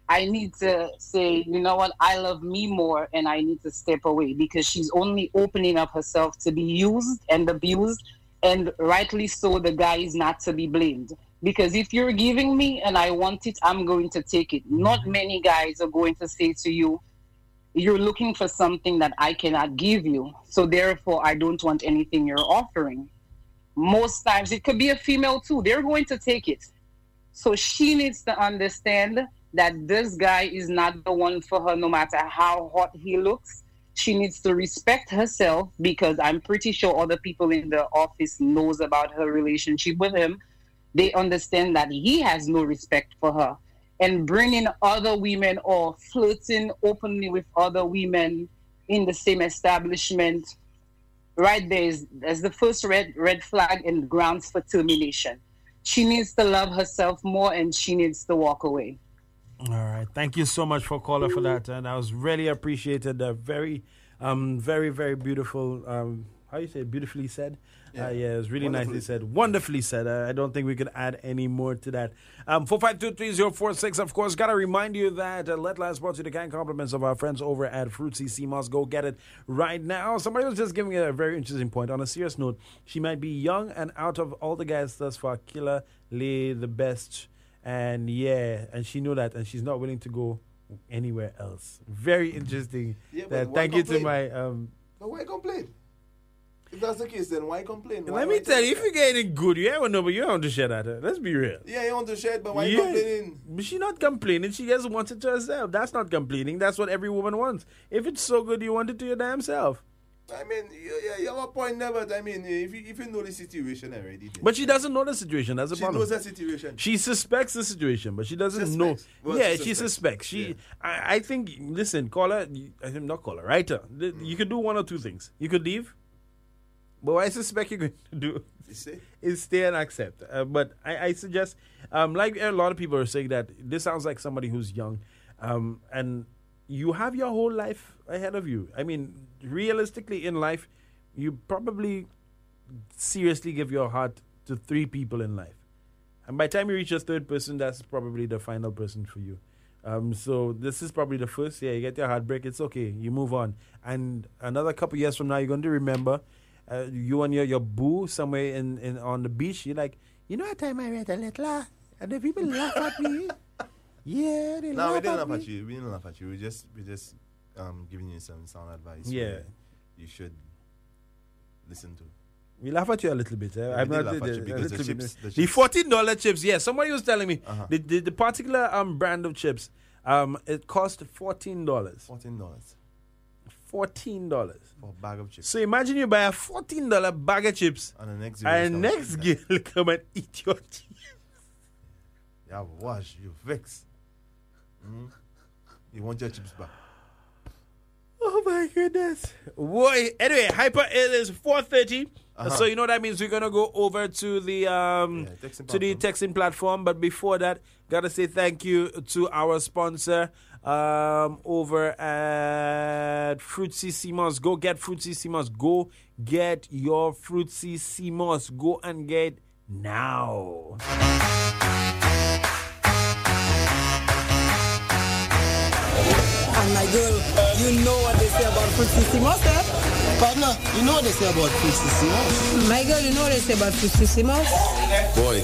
I need to say, you know what, I love me more and I need to step away because she's only opening up herself to be used and abused. And rightly so, the guy is not to be blamed. Because if you're giving me and I want it, I'm going to take it. Not many guys are going to say to you, you're looking for something that I cannot give you. So therefore, I don't want anything you're offering. Most times, it could be a female too. They're going to take it. So she needs to understand that this guy is not the one for her, no matter how hot he looks. She needs to respect herself because I'm pretty sure other people in the office knows about her relationship with him. They understand that he has no respect for her. And bringing other women or flirting openly with other women in the same establishment, right there is, is the first red red flag and grounds for termination. She needs to love herself more and she needs to walk away. All right. Thank you so much for calling for that. And I was really appreciated. Uh, very, um, very, very beautiful. Um, how you say it? Beautifully said. Yeah, uh, yeah it was really nicely said. Wonderfully said. Uh, I don't think we could add any more to that. Um, 4523046, of course. Got to remind you that uh, Let Last brought you the kind compliments of our friends over at Fruitsy Sea Moss. Go get it right now. Somebody was just giving a very interesting point. On a serious note, she might be young and out of all the guys thus far, Killer lay the best and yeah, and she knew that, and she's not willing to go anywhere else. Very interesting. Yeah, that, but thank you to my. Um, But why complain? If that's the case, then why complain? Why- let me tell you, if you get getting good, you ever know, but you don't want to share that. uh, Let's be real. Yeah, you want to shed, but why Yeah. complaining? But she's not complaining. She just wants it to herself. That's not complaining. That's what every woman wants. If it's so good, you want it to your damn self. I mean, yeah, you have a point never. I mean, if you, if you know the situation already, then But she doesn't know the situation. That's she problem. knows the situation. She suspects the situation, but she doesn't Suspects. know. Well, yeah, she she suspects. She, I, I think. Listen, caller. I think not caller. Writer. th- You could do one or two things. You could leave. But what I suspect you're going to do is stay and accept. Uh, but I, I suggest, um, like a lot of people are saying that this sounds like somebody who's young. um, and you have your whole life ahead of you. I mean, realistically, in life, you probably seriously give your heart to three people in life, and by the time you reach your third person, that's probably the final person for you. Um, so this is probably the first. Yeah, you get your heartbreak. It's okay. You move on, and another couple years from now, you're going to remember uh, you and your, your boo somewhere in, in on the beach. You're like, you know, what time I read a letter, and the people laugh at me. Yeah, they No, we laugh didn't at laugh me. at you. We didn't laugh at you. We just we just um giving you some sound advice. Yeah. you should listen to. We laugh at you a little bit. Eh? Yeah, I'm not laugh at the- you because the little bit. chips- the the fourteen dollar chips. Yeah, somebody was telling me Uh-huh. the, the the particular um brand of chips um it cost fourteen dollars. Fourteen dollars Fourteen dollars for a bag of chips. So imagine you buy a fourteen dollar bag of chips, And the next and zero next girl come and eat your chips. Yeah, wash you fix. Mm. You want your chips back? Oh my goodness. Boy, anyway, hyper it is 4:30. Uh-huh. So you know that means we're gonna go over to the um texting to the texting platform. But before that, gotta say thank you to our sponsor um over at Fruitsy Sea Moss. Go get Fruitsy Sea Moss. Go get your Fruitsy Sea Moss. Go and get now. And my girl, you know what they say about Fruitsy Sea Moss, eh? Partner, you know what they say about Fruitsy Sea Moss? My girl, you know what they say about Fruitsy Sea Moss? Boy,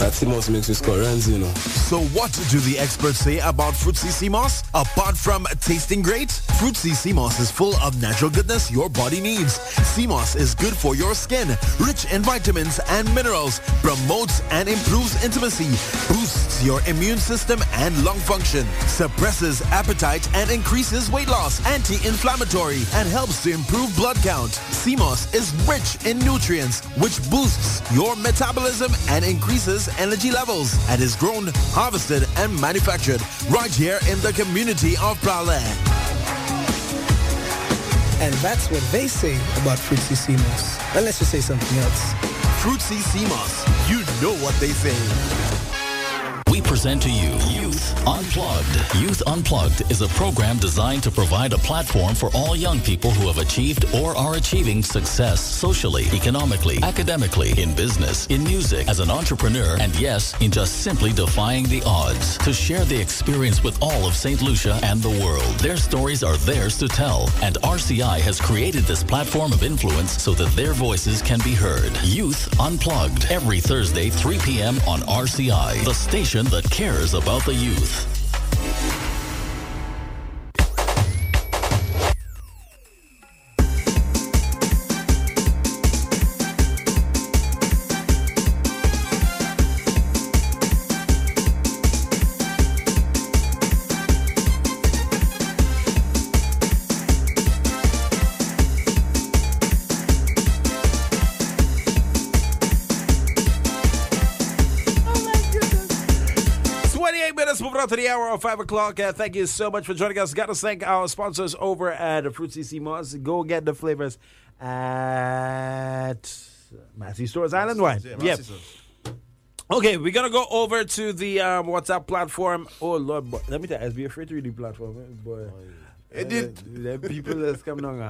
that Sea Moss makes you score runs, you know. So what do the experts say about Fruitsy Sea Moss? Apart from tasting great, Fruitsy Sea Moss is full of natural goodness your body needs. Sea Moss is good for your skin, rich in vitamins and minerals, promotes and improves intimacy, boosts your immune system and lung function, suppresses appetite and increases weight loss, anti-inflammatory, and helps to improve blood count. Sea Moss is rich in nutrients, which boosts your metabolism and increases energy levels, and is grown, harvested, and manufactured right here in the community of Prale. And that's what they say about Fruitsy Sea Moss. Unless you say something else. Fruitsy Sea Moss, you know what they say. Present to you Youth Unplugged. Youth Unplugged is a program designed to provide a platform for all young people who have achieved or are achieving success socially, economically, academically, in business, in music, as an entrepreneur, and yes, in just simply defying the odds. To share the experience with all of St. Lucia and the world. Their stories are theirs to tell, and RCI has created this platform of influence so that their voices can be heard. Youth Unplugged, every Thursday, 3 p.m. on RCI, the station that cares about the youth. On to the hour of five o'clock. Uh, thank you so much for joining us. Got to thank our sponsors over at Fruitsy Sea Moss. Go get the flavors at Massy Stores Island Wine. Yeah, Yep. Okay, we're gonna go over to the um, WhatsApp platform. Oh Lord, boy. let me tell you, be afraid to read the platform, eh, boy. It Uh, did. the people that's coming on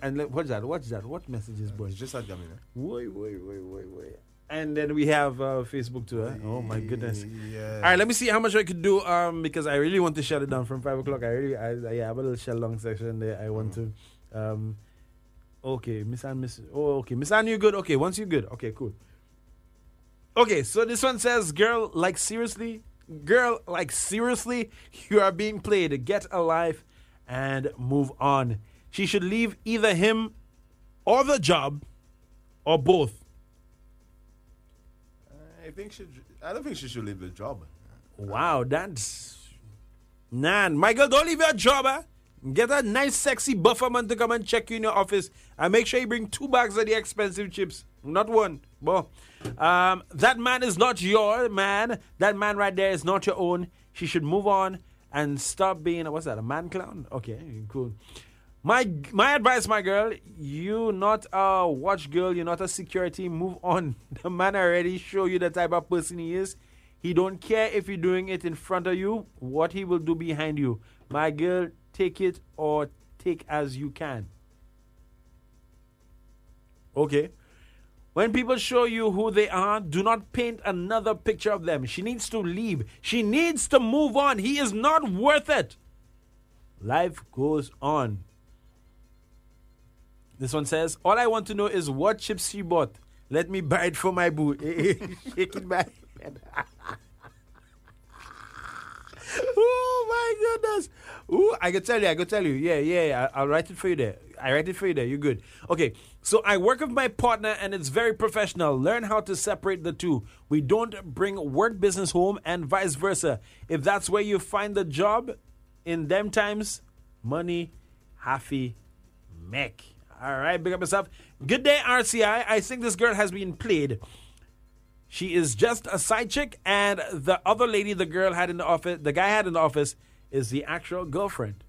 And le- what's that? What's that? What messages, boy? It's just that coming. eh? Wait, wait, wait, wait, wait. And then we have uh, Facebook too. Oh my goodness! Yeah. All right, let me see how much I could do. Um, because I really want to shut it down from five o'clock. I really, I, I have a little shell long section there. I want to. Um, okay, Miss Ann, Miss. Oh, okay, Miss Ann, you good? Okay, once you good. Okay, cool. Okay, so this one says, "Girl, like seriously, girl, like seriously, you are being played. Get a life and move on. She should leave either him or the job, or both." I think she. I don't think she should leave the job. Wow, that's nan. Michael, don't leave your job, eh? Get a nice, sexy buffer man to come and check you in your office, and make sure you bring two bags of the expensive chips, not one. Well, um, that man is not your man. That man right there is not your own. She should move on and stop being what's that? A man clown? Okay, cool. My my advice, my girl, you not a watch girl, you're not a security. Move on. The man already show you the type of person he is. He don't care if you're doing it in front of you, what he will do behind you. My girl, take it or take as you can. Okay. When people show you who they are, do not paint another picture of them. She needs to leave. She needs to move on. He is not worth it. Life goes on. This one says, All I want to know is what chips she bought. Let me buy it for my boo. Shake it back. oh my goodness. Ooh, I can tell you, I can tell you. Yeah, yeah, yeah. I'll write it for you there. I write it for you there. You're good. Okay, so I work with my partner and it's very professional. Learn how to separate the two. We don't bring work business home and vice versa. If that's where you find the job in them times, money, happy, mech. All right, big up yourself. Good day, RCI. I think this girl has been played. She is just a side chick, and the other lady the girl had in the office, the guy had in the office, is the actual girlfriend.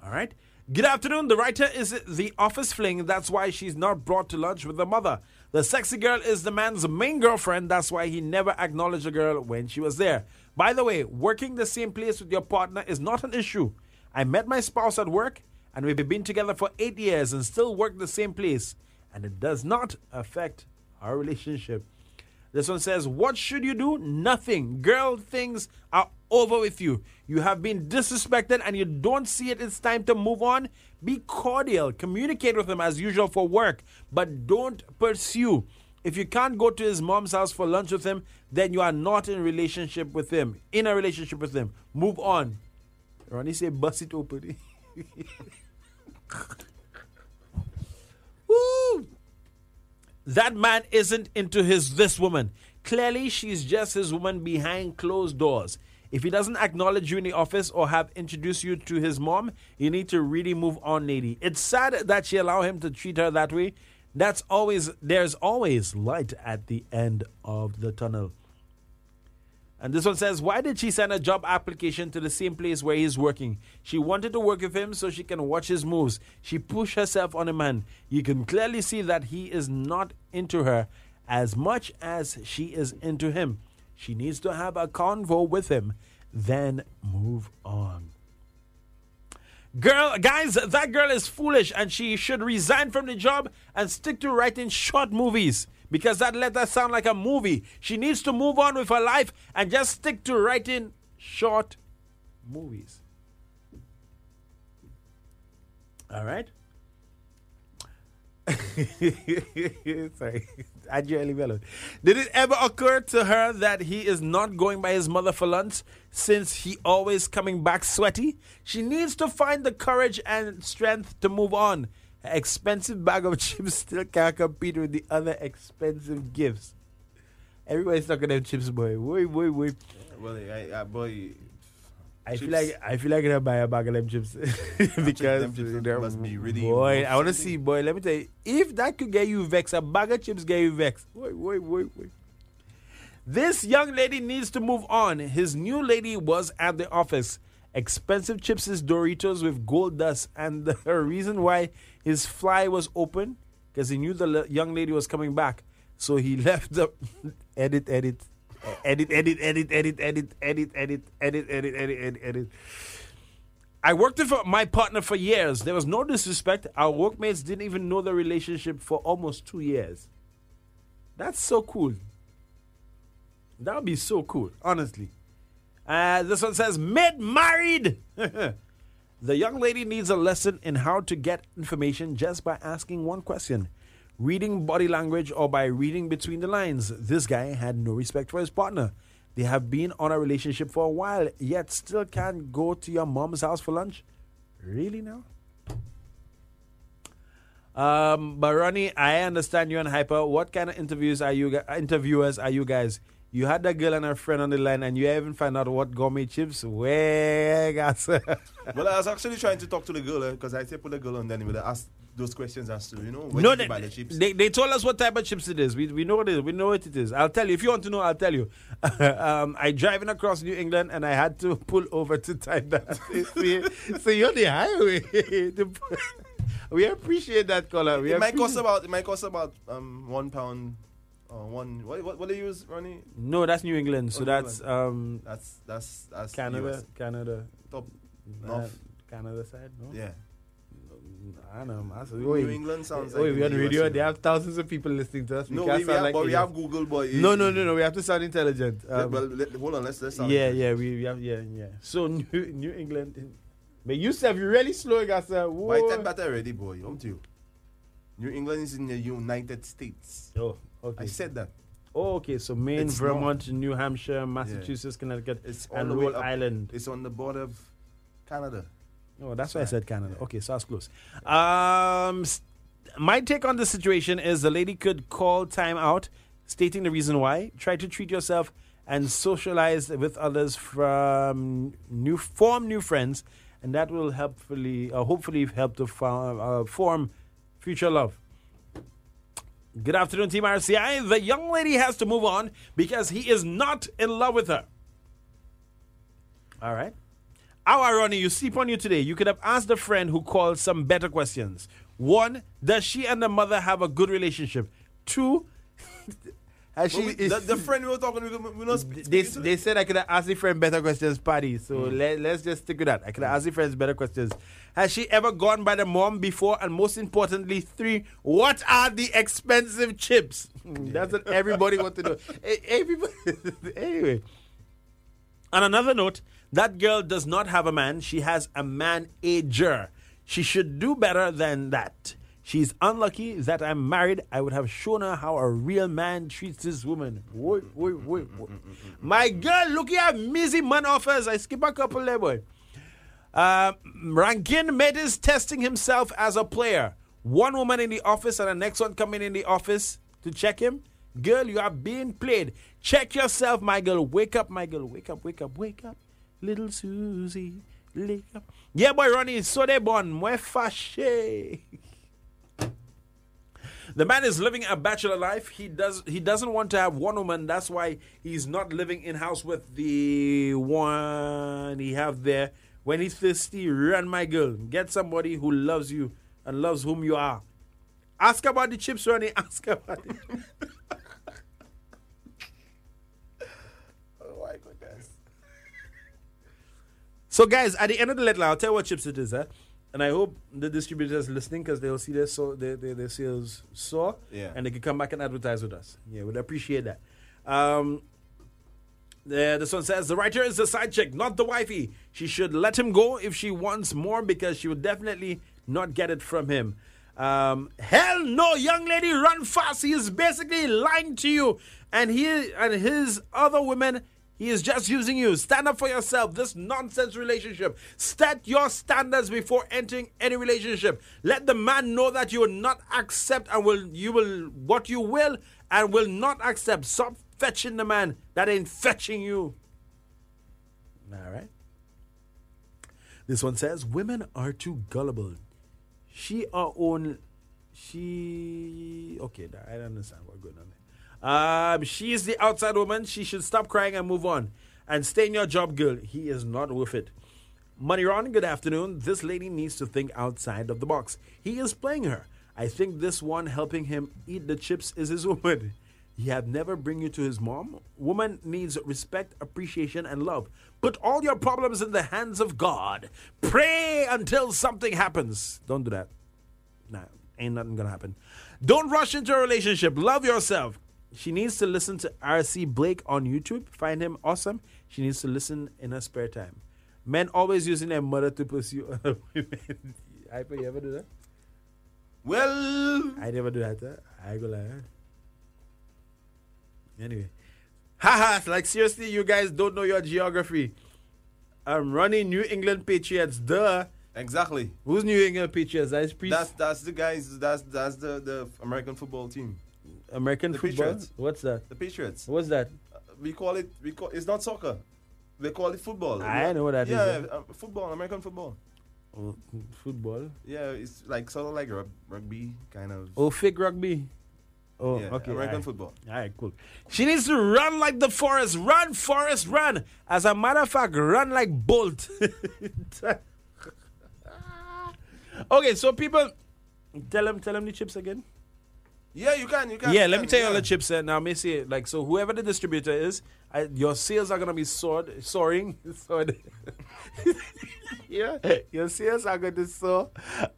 All right. Good afternoon. The writer is the office fling. That's why she's not brought to lunch with the mother. The sexy girl is the man's main girlfriend. That's why he never acknowledged the girl when she was there. By the way, working the same place with your partner is not an issue. I met my spouse at work, and we've been together for eight years and still work the same place, and it does not affect our relationship. This one says, What should you do? Nothing. Girl, things are over with you. You have been disrespected and you don't see it. It's time to move on. Be cordial. Communicate with him as usual for work, but don't pursue. If you can't go to his mom's house for lunch with him, then you are not in relationship with him. In a relationship with him. Move on. Ronnie say, bust it open. Woo! That man isn't into his this woman. Clearly, she's just his woman behind closed doors. If he doesn't acknowledge you in the office or have introduced you to his mom, you need to really move on, lady. It's sad that she allowed him to treat her that way. That's always there's always light at the end of the tunnel. And this one says, Why did she send a job application to the same place where he's working? She wanted to work with him so she can watch his moves. She pushed herself on a man. You can clearly see that he is not into her as much as she is into him. She needs to have a convo with him, then move on. Girl, guys, that girl is foolish and she should resign from the job and stick to writing short movies because that let her sound like a movie. She needs to move on with her life and just stick to writing short movies. All right? Sorry. Adjo Elivelo. Did it ever occur to her that he is not going by his mother for lunch since he always coming back sweaty? She needs to find the courage and strength to move on. Expensive bag of chips still can't compete with the other expensive gifts. Everybody's talking them chips, boy. Boy, boy, boy. Well, I, I, boy, I feel like I feel like I'm gonna buy a bag of them chips because them chips they're- must be really boy. I want to see, boy. Let me tell you, if that could get you vexed, a bag of chips get you vexed. Wait, wait, wait, wait. This young lady needs to move on. His new lady was at the office. Expensive chips is Doritos with gold dust, and the reason why his fly was open because he knew the le- young lady was coming back. So he left the edit, edit, edit, edit, edit, edit, edit, edit, edit, edit, edit, edit, edit, edit. I worked with my partner for years. There was no disrespect. Our workmates didn't even know the relationship for almost two years. That's so cool. That would be so cool, honestly. Uh, this one says, mid married. The young lady needs a lesson in how to get information just by asking one question reading body language or by reading between the lines. This guy had no respect for his partner. They have been on a relationship for a while, yet still can't go to your mom's house for lunch. Really now? Um, Ronnie, I understand you and Hyper. What kind of interviews are you interviewers are you guys? You had that girl and her friend on the line, and you haven't found out what gourmet chips. Where, guys? well, I was actually trying to talk to the girl because I said put the girl on, then would ask those questions as to you know when no, they, buy the chips. they, they told us what type of chips it is. We, we know what it is. We know what it is. I'll tell you. If you want to know, I'll tell you. um, I driving across New England and I had to pull over to type that. See, so you're the highway. We appreciate that, caller. We it might cost about it might cost about um one pound Oh, one. What what, what they use, Ronnie? No, that's New England. So Oh, New that's um That's that's that's Canada, US. Canada, Top uh, north. Canada side. No, Yeah. I don't know. I said, New "Oi, England sounds like we in on the radio. They have thousands of people listening to us. No, can't we, we sound have, like but we idiots. have Google, but No, no, no, no. We have to sound intelligent. Um, well, let- hold on, let's let's sound yeah, yeah, we, we have, yeah, yeah. So New, New England, but you said you really slowing us. Uh, But I whoa. said better already, boy. Come to you. New England is in the United States. Oh, okay. I said that. Oh, okay. So Maine, It's Vermont, New Hampshire, Massachusetts, Connecticut, It's and Rhode up. Island. It's on the border of Canada. Oh, that's why I said Canada. Okay, so was close. Um, my take on the situation is the lady could call time out, stating the reason why. Try to treat yourself and socialize with others from new form new friends, and that will helpfully, uh, hopefully, help to uh, form future love. Good afternoon, Team RCI. The young lady has to move on because he is not in love with her. All right. How ironic you sleep on you today. You could have asked a friend who called some better questions. One, does she and the mother have a good relationship? Two, has But she we- is, the, the friend we were talking, we, we not speak, they, speaking to they said I could have asked the friend better questions, Paddy. So hmm. let, let's just stick with that. I could have hmm. asked the friends better questions. Has she ever gone by the mom before? And most importantly, three, what are the expensive chips? Hmm, that's what everybody wants to know. Eh, Everybody. anyway. On another note, that girl does not have a man. She has a manager. She should do better than that. She's unlucky that I'm married. I would have shown her how a real man treats his woman. Wait, wait, wait, wait. My girl, look here, Mizzy man offers. I skip a couple there, boy. Uh, Rankin testing himself as a player. One woman in the office and the next one coming in the office to check him. Girl, you are being played. Check yourself, my girl. Wake up, my girl. Wake up, wake up, wake up. Little Susie, wake up. Yeah, boy, Ronnie, so they born. Mwe. The man is living a bachelor life. He does he doesn't want to have one woman. That's why he's not living in house with the one he have there. When he's thirsty, run my girl. Get somebody who loves you and loves whom you are. Ask about the chips, Ronnie. Ask about it. Oh my goodness. So, guys, at the end of the letter, I'll tell you what chips it is, eh? And I hope the distributors listening because they'll see their, so, their, their, their sales soar Yeah. and they can come back and advertise with us. Yeah, we'd appreciate that. Um, the, this one says the writer is the side chick, not the wifey. She should let him go if she wants more because she would definitely not get it from him. Um, hell no, young lady, run fast. He is basically lying to you, and he and his other women. He is just using you. Stand up for yourself. This nonsense relationship. Set your standards before entering any relationship. Let the man know that you will not accept and will you will what you will and will not accept. Stop fetching the man that ain't fetching you. All right. This one says women are too gullible. She are own. She okay. I don't understand what's going on. Um, she is the outside woman. She should stop crying and move on, and stay in your job, girl. He is not worth it. Money Ron, good afternoon. This lady needs to think outside of the box. He is playing her. I think this one helping him eat the chips is his woman. He had never bring you to his mom. Woman needs respect, appreciation, and love. Put all your problems in the hands of God. Pray until something happens. Don't do that. Nah, ain't nothing gonna happen. Don't rush into a relationship. Love yourself. She needs to listen to RC Blake on YouTube. Find him awesome. She needs to listen in her spare time. Men always using their mother to pursue other women. Hyper, you ever do that? Well, I never do that. Huh? I go like, huh? Anyway, haha! Like seriously, you guys don't know your geography. I'm running New England Patriots. Duh. Exactly. Who's New England Patriots? That's pre- That's that's the guys. That's that's the the American football team. American the football. Patriots. What's that? The Patriots. What's that? Uh, we call it. We call it's not soccer. They call it football. I know what that is, yeah, yeah. uh, football, American football. Oh, football. Yeah, it's like sort of like rug- rugby kind of. Oh, fake rugby. Oh, Yeah, okay. American alright. football. All right, cool. She needs to run like the Forrest. Run, Forrest, run. As a matter of fact, run like Bolt. okay, so people, tell them, tell them the chips again. Yeah, you can. You can. yeah, you let me tell you all yeah. the chips. Uh, now, me see it. Like, so whoever the distributor is, I, your sales are gonna be soared, soaring. soared. yeah, your sales are going to soar.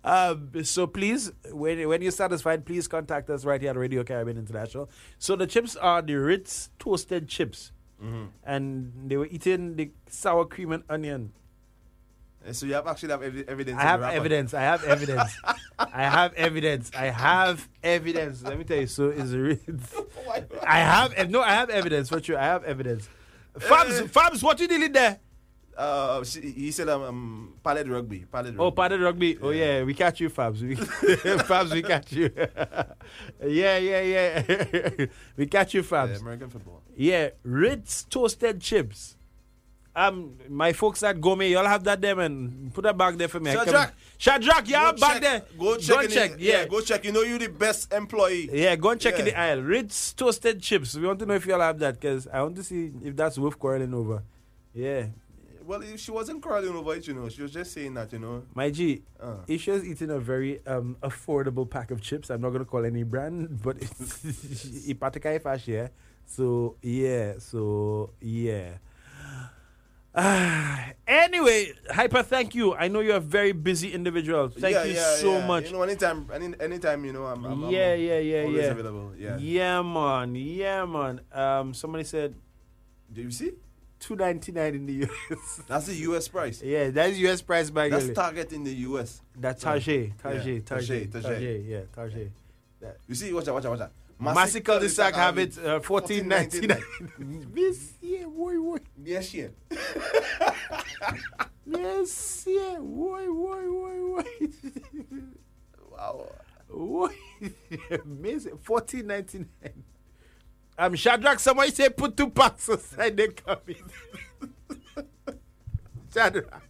Um, so please, when when you're satisfied, please contact us right here at Radio Caribbean International. So the chips are the Ritz toasted chips, Mhm. and they were eating the sour cream and onion. So you have actually have evi- evidence. I have evidence. I have evidence. I have evidence. I have evidence. Let me tell you. So is Ritz. I have no. I have evidence for sure. I have evidence. Fabs, Fabs, what you dealing there? Uh, she, he said um, um pallet rugby, pallet rugby. Oh, padded rugby. Oh yeah, we catch you, Fabs. We, Fabs, we catch you. yeah, yeah, yeah. we catch you, Fabs. Yeah, American football. Yeah, Ritz toasted chips. Um, my folks at Gourmet, y'all have that there, man. Put that back there for me. Shadrach. Shadrach, yeah, Go back check- there. Go check. the- check. yeah. go check. You know you the best employee. Yeah, go and check in the aisle. Ritz toasted chips. We want to know if y'all have that because I want to see if that's worth quarreling over. Yeah. Well, if she wasn't crawling over it, you know. She was just saying that, you know. My G, Uh. Isha's eating a very um, affordable pack of chips. I'm not going to call any brand, but it's Ipatika Fash, yeah. So, yeah, so, yeah. Ah, anyway, Hyper, thank you. I know you're a very busy individual. Thank Yeah, you yeah, so yeah. much. You know, anytime, any, anytime, you know, I'm, I'm, I'm yeah, yeah, yeah, always yeah. available. Yeah. Yeah, man. Yeah, man. Um, somebody said. Do you see? Two ninety nine in the US. That's the US price. Yeah, that's US price by That's Target in the US. That's Yeah. Target, Yeah, Target, Target, Target, Target, yeah, Target. You see, watch out, watch out, watch out. Massy cul-de-sac have it uh, fourteen ninety nine. $14.99. Yes, yeah, boy, boy. Yes, yeah. Yes, yeah, boy, boy, boy, boy. Wow. Boy, amazing. Fourteen ninety nine. Um, Shadrach, somebody say put two packs aside. They come in. Shadrach.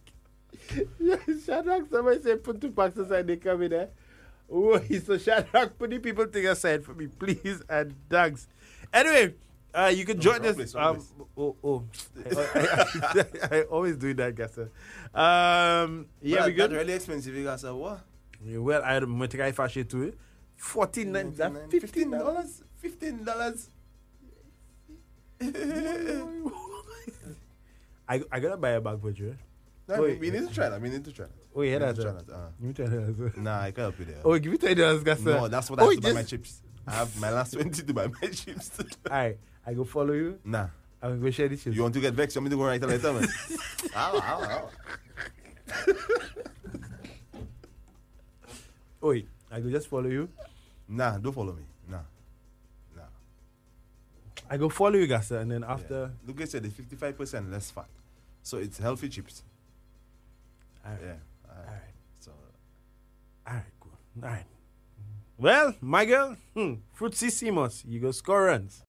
Shadrach, somebody say put two packs aside. They come in there. Oh, he's so Shadrach, put the people thing aside for me, please, and thanks. Anyway, uh, you can No, join us. place, um, place. oh, oh. I, I, I, I always do that, Gasser. Um, yeah, But we good. Really expensive. Say what? Yeah, well, I had to try fashion too. it. Fourteen that fifteen dollars. Fifteen dollars. I I gotta buy a bag for you. No, we, we need to try that. We need to try that. Oh, yeah, that's try it. that. uh. Give me twenty dollars. Nah, I can't help you there. Oh, give me twenty dollars, Gasser. No, that's what I oh, have to buy my chips. I have my last twenty to buy my chips. Alright, I go follow you. Nah. I'm gonna go share the chips. You want to get vexed? You want me to go write a letter, man? ow, ow, ow. Oi, I go just follow you. Nah, don't follow me. Nah. Nah. I go follow you, Gasser, and then after. Look said the fifty-five percent less fat, so it's healthy chips. Yeah. Alright. So. Alright, cool. Alright. Well, my girl, hmm, Fruitsy Sea Moss, you go score runs.